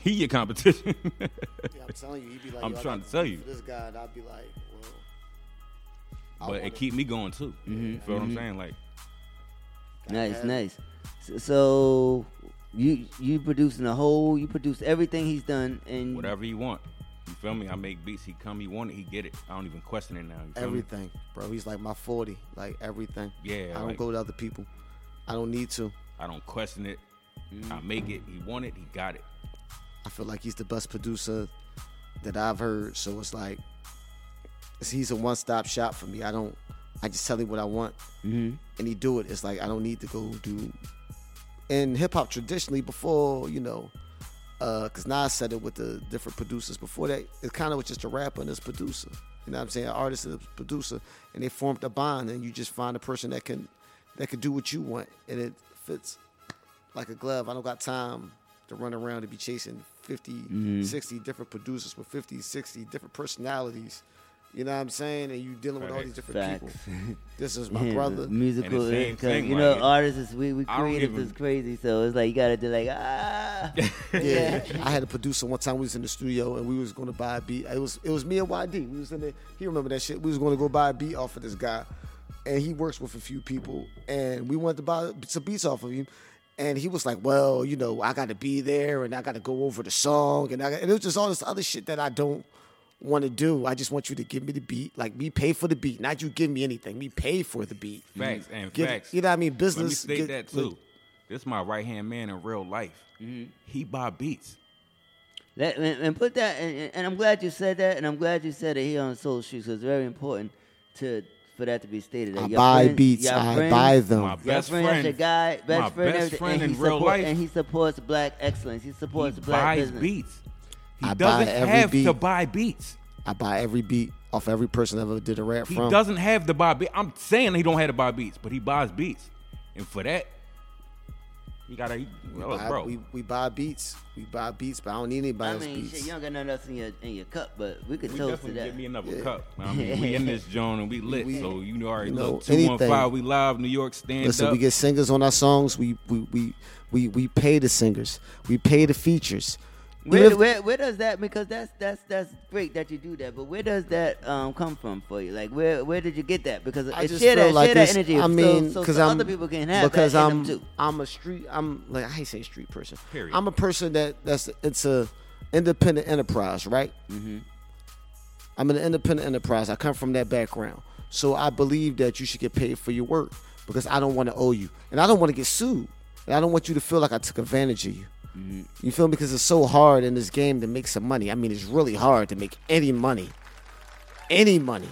he your competition. Yeah, I'm telling you, he'd be like, I'm trying to tell you. This guy, I'd be like, well, but it keep me going too. You feel what I'm mhm. saying? Like Nice, nice. So, so you you producing the whole, you produce everything he's done, and whatever he want. You feel me? I make beats. He come. He want it. He get it. I don't even question it now. You feel me? everything, bro. He's like my 40, like everything. Yeah, I don't like- go to other people. I don't need to. I don't question it. I make it. He want it. He got it. I feel like he's the best producer that I've heard. So it's like he's a one stop shop for me. I don't. I just tell him what I want, Mhm. and he do it. It's like I don't need to go do. In hip hop, traditionally, before you know, because Nas said it with the different producers. Before that, it kind of was just a rapper and his producer. You know what I'm saying? An artist and a producer, and they formed a bond, and you just find a person that can that can do what you want, and it fits like a glove. I don't got time to run around and be chasing 50, Mhm. 60 different producers with 50, 60 different personalities. You know what I'm saying? And you dealing with all these different Facts. people. This is my Yeah, brother. Musical, And the same because thing, you know, like, artists is we we I don't creative even- is crazy, so it's like you gotta do like ah. Yeah, I had a producer one time. We was in the studio and we was going to buy a beat. It was it was me and YD. We was in there. He remember that shit. We was going to go buy a beat off of this guy, and he works with a few people, and we wanted to buy some beats off of him. And he was like, "Well, you know, I got to be there, and I got to go over the song, and I got, and it was just all this other shit that I don't want to do. I just want you to give me the beat, like me pay for the beat, not you give me anything. Me pay for the beat. Facts and Get- facts. You know what I mean? Let me Business. state get- that too. This is my right hand man in real life. Mm-hmm. He buy beats. That, and, and put that, and, and I'm glad you said that, and I'm glad you said it here on Soul Streets. 'cause it's very important to for that to be stated. that I buy friends- beats, I friends- buy them. My best friend, that's friend- your guy, best my friend, best everything, friend and in he real support, life. and he supports black excellence. He supports He black buys business. beats. He I buy doesn't every have beat. to buy beats. I buy every beat off every person I ever did a rap He from. He doesn't have to buy beats. I'm saying he don't have to buy beats, but he buys beats, and for that, he gotta. He, We well, buy, bro, we, we buy beats. We buy beats, but I don't need anybody I else's mean, beats. shit, you don't got nothing else in your in your cup, but we could we toast to that. get me another Yeah. cup. I mean, we in this joint and we lit, We- so you know already you know, look. Two one five, we live, New York, stand Listen, up. we get singers on our songs. We we we we, we pay the singers. We pay the features. We Where, live- where, where does that because that's that's that's great that you do that, but where does that um, come from for you? Like where where did you get that? Because I just share feel that like share that energy. I mean, because so I'm other people can have because that in I'm. I'm a street. I'm like I hate saying street person. Period. I'm a person that that's it's a independent enterprise, right? Mm-hmm. I'm an independent enterprise. I come from that background, so I believe that you should get paid for your work because I don't want to owe you, and I don't want to get sued, and I don't want you to feel like I took advantage of you. You feel me? Because it's so hard in this game to make some money. I mean, it's really hard to make any money, any money.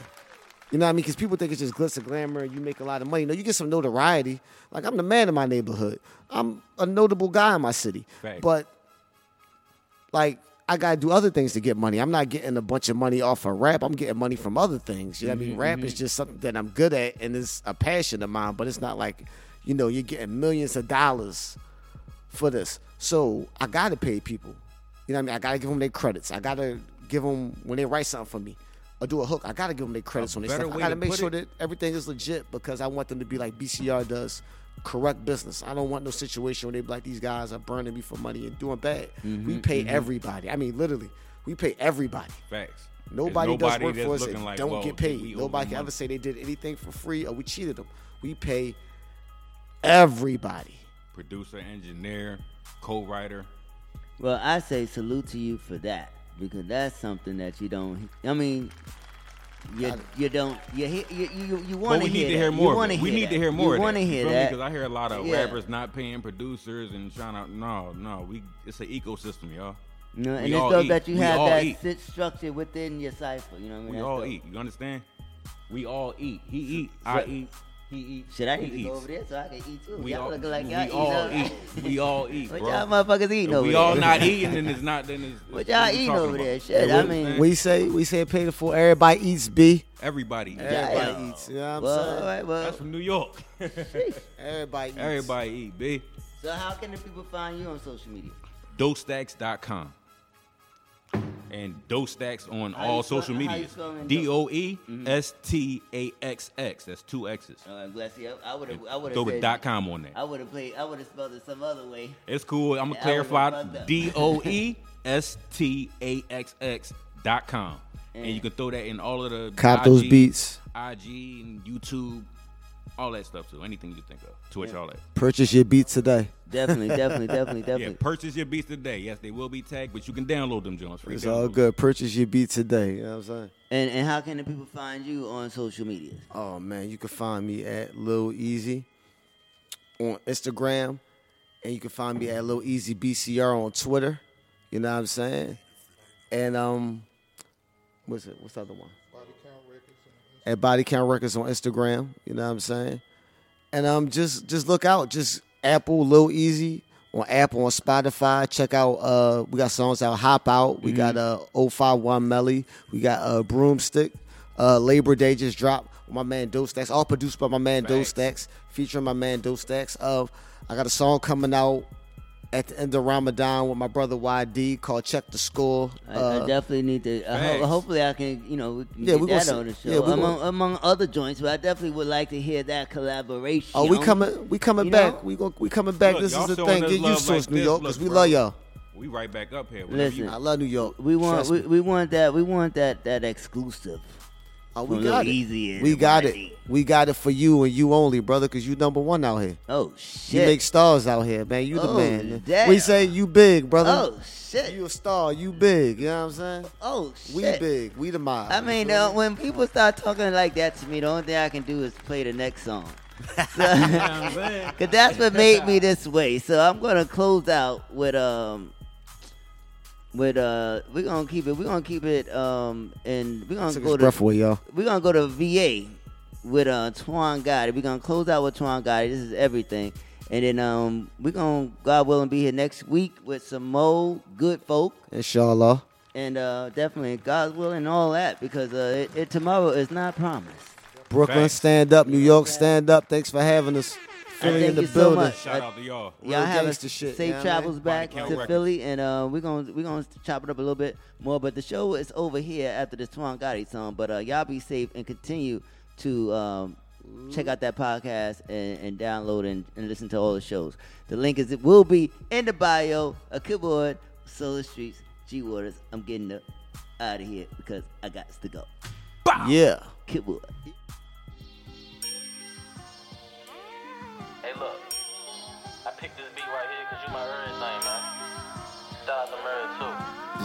You know what I mean? Because people think it's just glitz and glamour. You make a lot of money. No, you get some notoriety. Like I'm the man in my neighborhood. I'm a notable guy in my city. Facts. But like I gotta do other things to get money. I'm not getting a bunch of money off of rap. I'm getting money from other things. You know what I mean? Rap is mm-hmm. just something that I'm good at and it's a passion of mine, but it's not like, you know, you're getting millions of dollars for this. So I gotta pay people. You know what I mean? I gotta give them their credits. I gotta give them when they write something for me. or do a hook, I gotta give them their credits A on stuff. I gotta to make sure it- that everything is legit because I want them to be like BCR does, correct business. I don't want no situation where they be like these guys are burning me for money and doing bad. we Mhm, pay mhm. everybody. I mean, literally, we pay everybody. Facts. Nobody, There's does nobody work for us and like, don't well, get paid. Nobody can ever say they did anything for free or we cheated them. We pay everybody. Producer, engineer, co-writer. Well, I say salute to you for that because that's something that you don't. I mean, you you don't you hear- you you, you want to hear hear more. We hear need that. to hear more. You want to hear that Because I hear a lot of Yeah. rappers not paying producers and trying to. No, no. We it's an ecosystem, y'all. You know, We and it's so eat. that you We have that eat. structure within your cipher. You know what I mean? We That's all dope. eat. You understand? We all eat. He eat. I So- eat. He eat. Shit, I he need to go eats. over there so I can eat too. We y'all all, looking like y'all eat. all huh? eat. We all eat, What bro. y'all motherfuckers eating If over we there? all not eating, then it's not. Then it's. What y'all we eating over about? there? Shit, Yeah, I mean- We say we say pay the full. Everybody eats B. Everybody. eats. Everybody Damn. eats. You know what I'm Well, saying? all right, well. That's from New York. Everybody eats. Everybody eat, B. So how can the people find you on social media? Doestaxx.com. And Doestaxx on How all social how you medias. spelling D O E S T A X X. That's two X's. Uh, I'm glad. I- I would have. I would have Throw the dot com on there. I would have played. I would have spelled it some other way. It's cool. I'm gonna I clarify. fucked up. D O E S T A X X dot com, and And- you can throw that in all of the Cop those beats. IG and YouTube, all that stuff too. Anything you think of, Twitch, all that. Purchase your beats today. Definitely, definitely, definitely, definitely. Yeah, purchase your beats today. Yes, they will be tagged, but you can download them, Jones. Free It's all good. Purchase your beats today. You know what I'm saying? And and how can the people find you on social media? Oh man, you can find me at Lil Easy on Instagram, and you can find me at Lil Easy BCR on Twitter. You know what I'm saying? And um, what's it? What's the other one? At Body Count Records on Instagram. You know what I'm saying? And um, just just look out. Just Apple Lil Easy on Apple on Spotify. Check out. Uh, we got songs out. Hop out. We got uh 051 Melly. We got uh Broomstick. Uh, Labor Day just dropped. with My man Doe Stacks. All produced by my man Doe Stacks. Featuring my man Doe Stacks. Uh, I got a song coming out at the end of Ramadan with my brother YD called Check the Score. I, Uh, I definitely need to. Uh, ho- hopefully, I can. You know, we can Yeah, get we gonna that see- on the show yeah, among, gonna- among other joints. But I definitely would like to hear that collaboration. Oh, we coming, we coming You back. know? We go, we coming back. Look, this is the thing. Get love used to like us, New. York, because we bro. love y'all. We right back up here. Listen, you- I love New York. We want we, we want that we want that that exclusive. Oh, we got it. Easy we got YD. it. We got it for you and you only, brother, because you number one out here. Oh shit! You make stars out here, man. You the Oh, man. damn. We say you big, brother. Oh shit! You a star. You big. You know what I'm saying? Oh shit! We big. We the mob. I mean, uh, when people start talking like that to me, the only thing I can do is play the next song. Cause that's what made me this way. So I'm gonna close out with um with uh we're gonna keep it we're gonna keep it um and we're gonna Took go his to breath away, y'all. we're gonna go to VA with uh Twan Gotti. We're gonna close out with Twan Gotti. This is everything. And then um we're gonna God willing be here next week with some more good folk Inshallah. and uh definitely God willing all that because uh it, it tomorrow is not promised. Brooklyn, Facts. stand up. New York, stand up. Thanks for having us. Philly thank in the you so much. Shout out to y'all. Real Y'all have a gangster shit, safe you know what I travels mean? back to Records. Philly, and uh, we're gonna we're gonna chop it up a little bit more. But the show is over here after this Twan Gotti song. But uh, y'all be safe and continue to um, check out that podcast and, and download and, and listen to all the shows. The link is it will be in the bio. A keyboard, Solar Streets, G Waters. I'm getting the out of here because I got to go. Yeah. Keyboard. Hey, look. I picked this beat right here because you my everything, man. Shout out to Murray, too.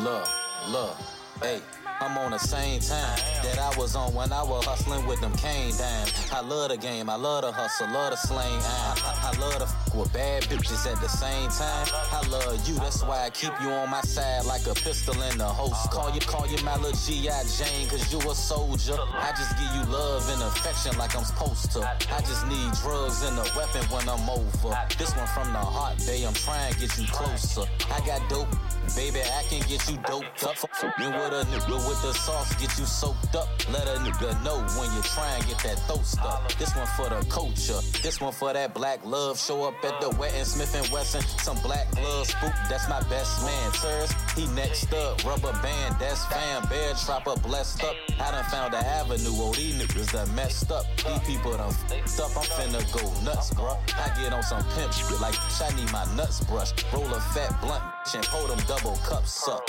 Look, look, hey, I'm on the same time that I was on when I was hustling with them cane dimes. I love the game, I love the hustle, love the slang. I, I, I love to f with bad bitches at the same time. I love you, that's why I keep you on my side like a pistol in the holster. Call you, call you my little G.I. Jane, cause you a soldier. I just give you love and affection like I'm supposed to. I just need drugs and a weapon when I'm over. This one from the heart, babe, I'm trying to get you closer. I got dope. Baby, I can get you doped up. You with a nigga with the sauce, get you soaked up. Let a nigga know when you try and get that throat stuck. This one for the culture, this one for that black love. Show up at the wet and Smith and Wesson, some black gloves. Spook, that's my best man. Sirs, he next up. Rubber band, that's fam. Bear trapper blessed up. I done found an avenue. Oh, these niggas done messed up. These people done f***ed up. I'm finna go nuts, bruh. I get on some pimp shit like I need my nuts brushed. Roll a fat blunt and pour them double cups up.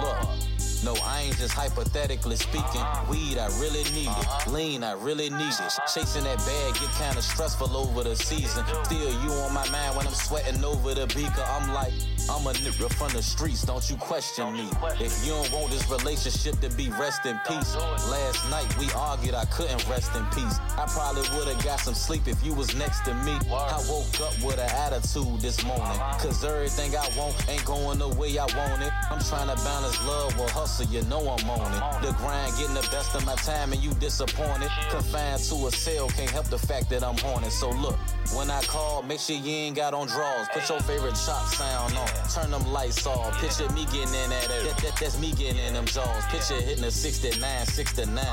Look. No, I ain't just hypothetically speaking. Weed, I really need it. Lean, I really need it. Chasing that bag get kinda stressful over the season. Still, you on my mind when I'm sweating over the beaker. I'm like, I'm a nigga from the streets, don't you question me. If you don't want this relationship to be rest in peace. Last night we argued, I couldn't rest in peace. I probably would've got some sleep if you was next to me. I woke up with an attitude this morning. Cause everything I want ain't going the way I want it. I'm trying to balance love with hustle, you know I'm on it. The grind getting the best of my time and you disappointed. Confined to a cell, can't help the fact that I'm haunted. So look, when I call, make sure you ain't got on draws. Put your favorite chop sound on. Turn them lights off. Picture me getting in at it. That, that, that's me getting in them jaws. Picture hitting a 69, 69.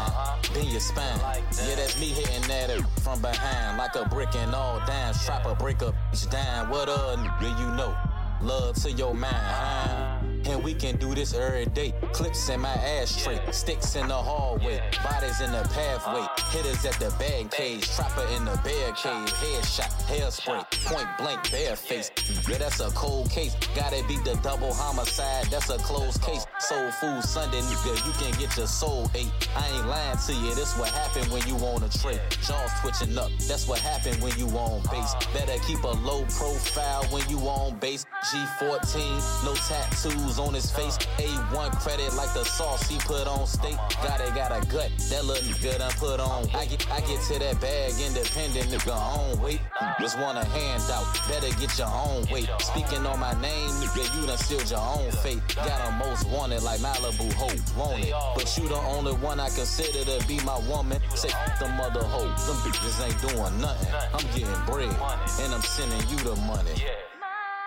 Then your spine. Yeah, that's me hitting that from behind. Like a brick and all down. Strap a break up each dime. What a nigga you know. Love to your mind? And we can do this every day. Clips in my ashtray, sticks in the hallway, bodies in the pathway, hitters at the bag cage, trapper in the bear cave, headshot, hairspray, point blank, bare face. Yeah, that's a cold case. Gotta beat the double homicide, that's a closed case. Soul food Sunday, nigga, you can get your soul ate. I ain't lying to you, this what happened when you on a trade. Jaws twitching up, that's what happened when you on base. Better keep a low profile when you on base. G14, no tattoos on his face. A1 credit like the sauce he put on steak. Got it, got a gut that little good I put on. I get, I get to that bag independent, nigga own weight. Just want a handout, better get your own weight. Speaking on my name, nigga, you done sealed your own fate. Got a most wanted like Malibu Hope, want it. But you the only one I consider to be my woman. Say the mother hoe, them bitches ain't doing nothing. I'm getting bread, and I'm sending you the money.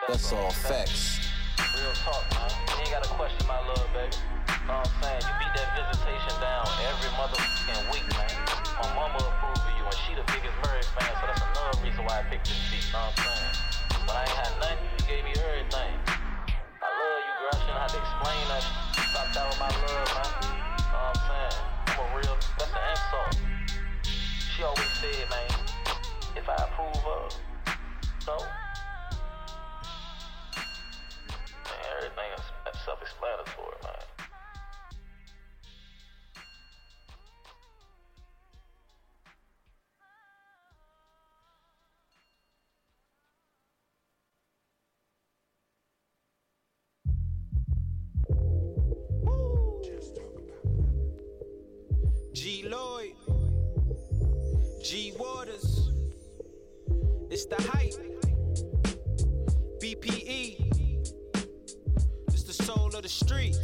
That's all facts. Real talk, man. You ain't gotta question my love, baby. Know what I'm saying? You beat that visitation down every motherfucking week, man. My mama approved of you, and she the biggest Murray fan, so that's another reason why I picked this beat. Know what I'm saying? But I ain't had nothing. You gave me everything. I love you, girl. I shouldn't have to explain that. Stop that with my love, man. Know what I'm saying? I'm a real. That's an insult. She always said, man, if I approve of, so. Man, everything is self-explanatory, man. G Lloyd, G Waters, it's the hype. BPE, the soul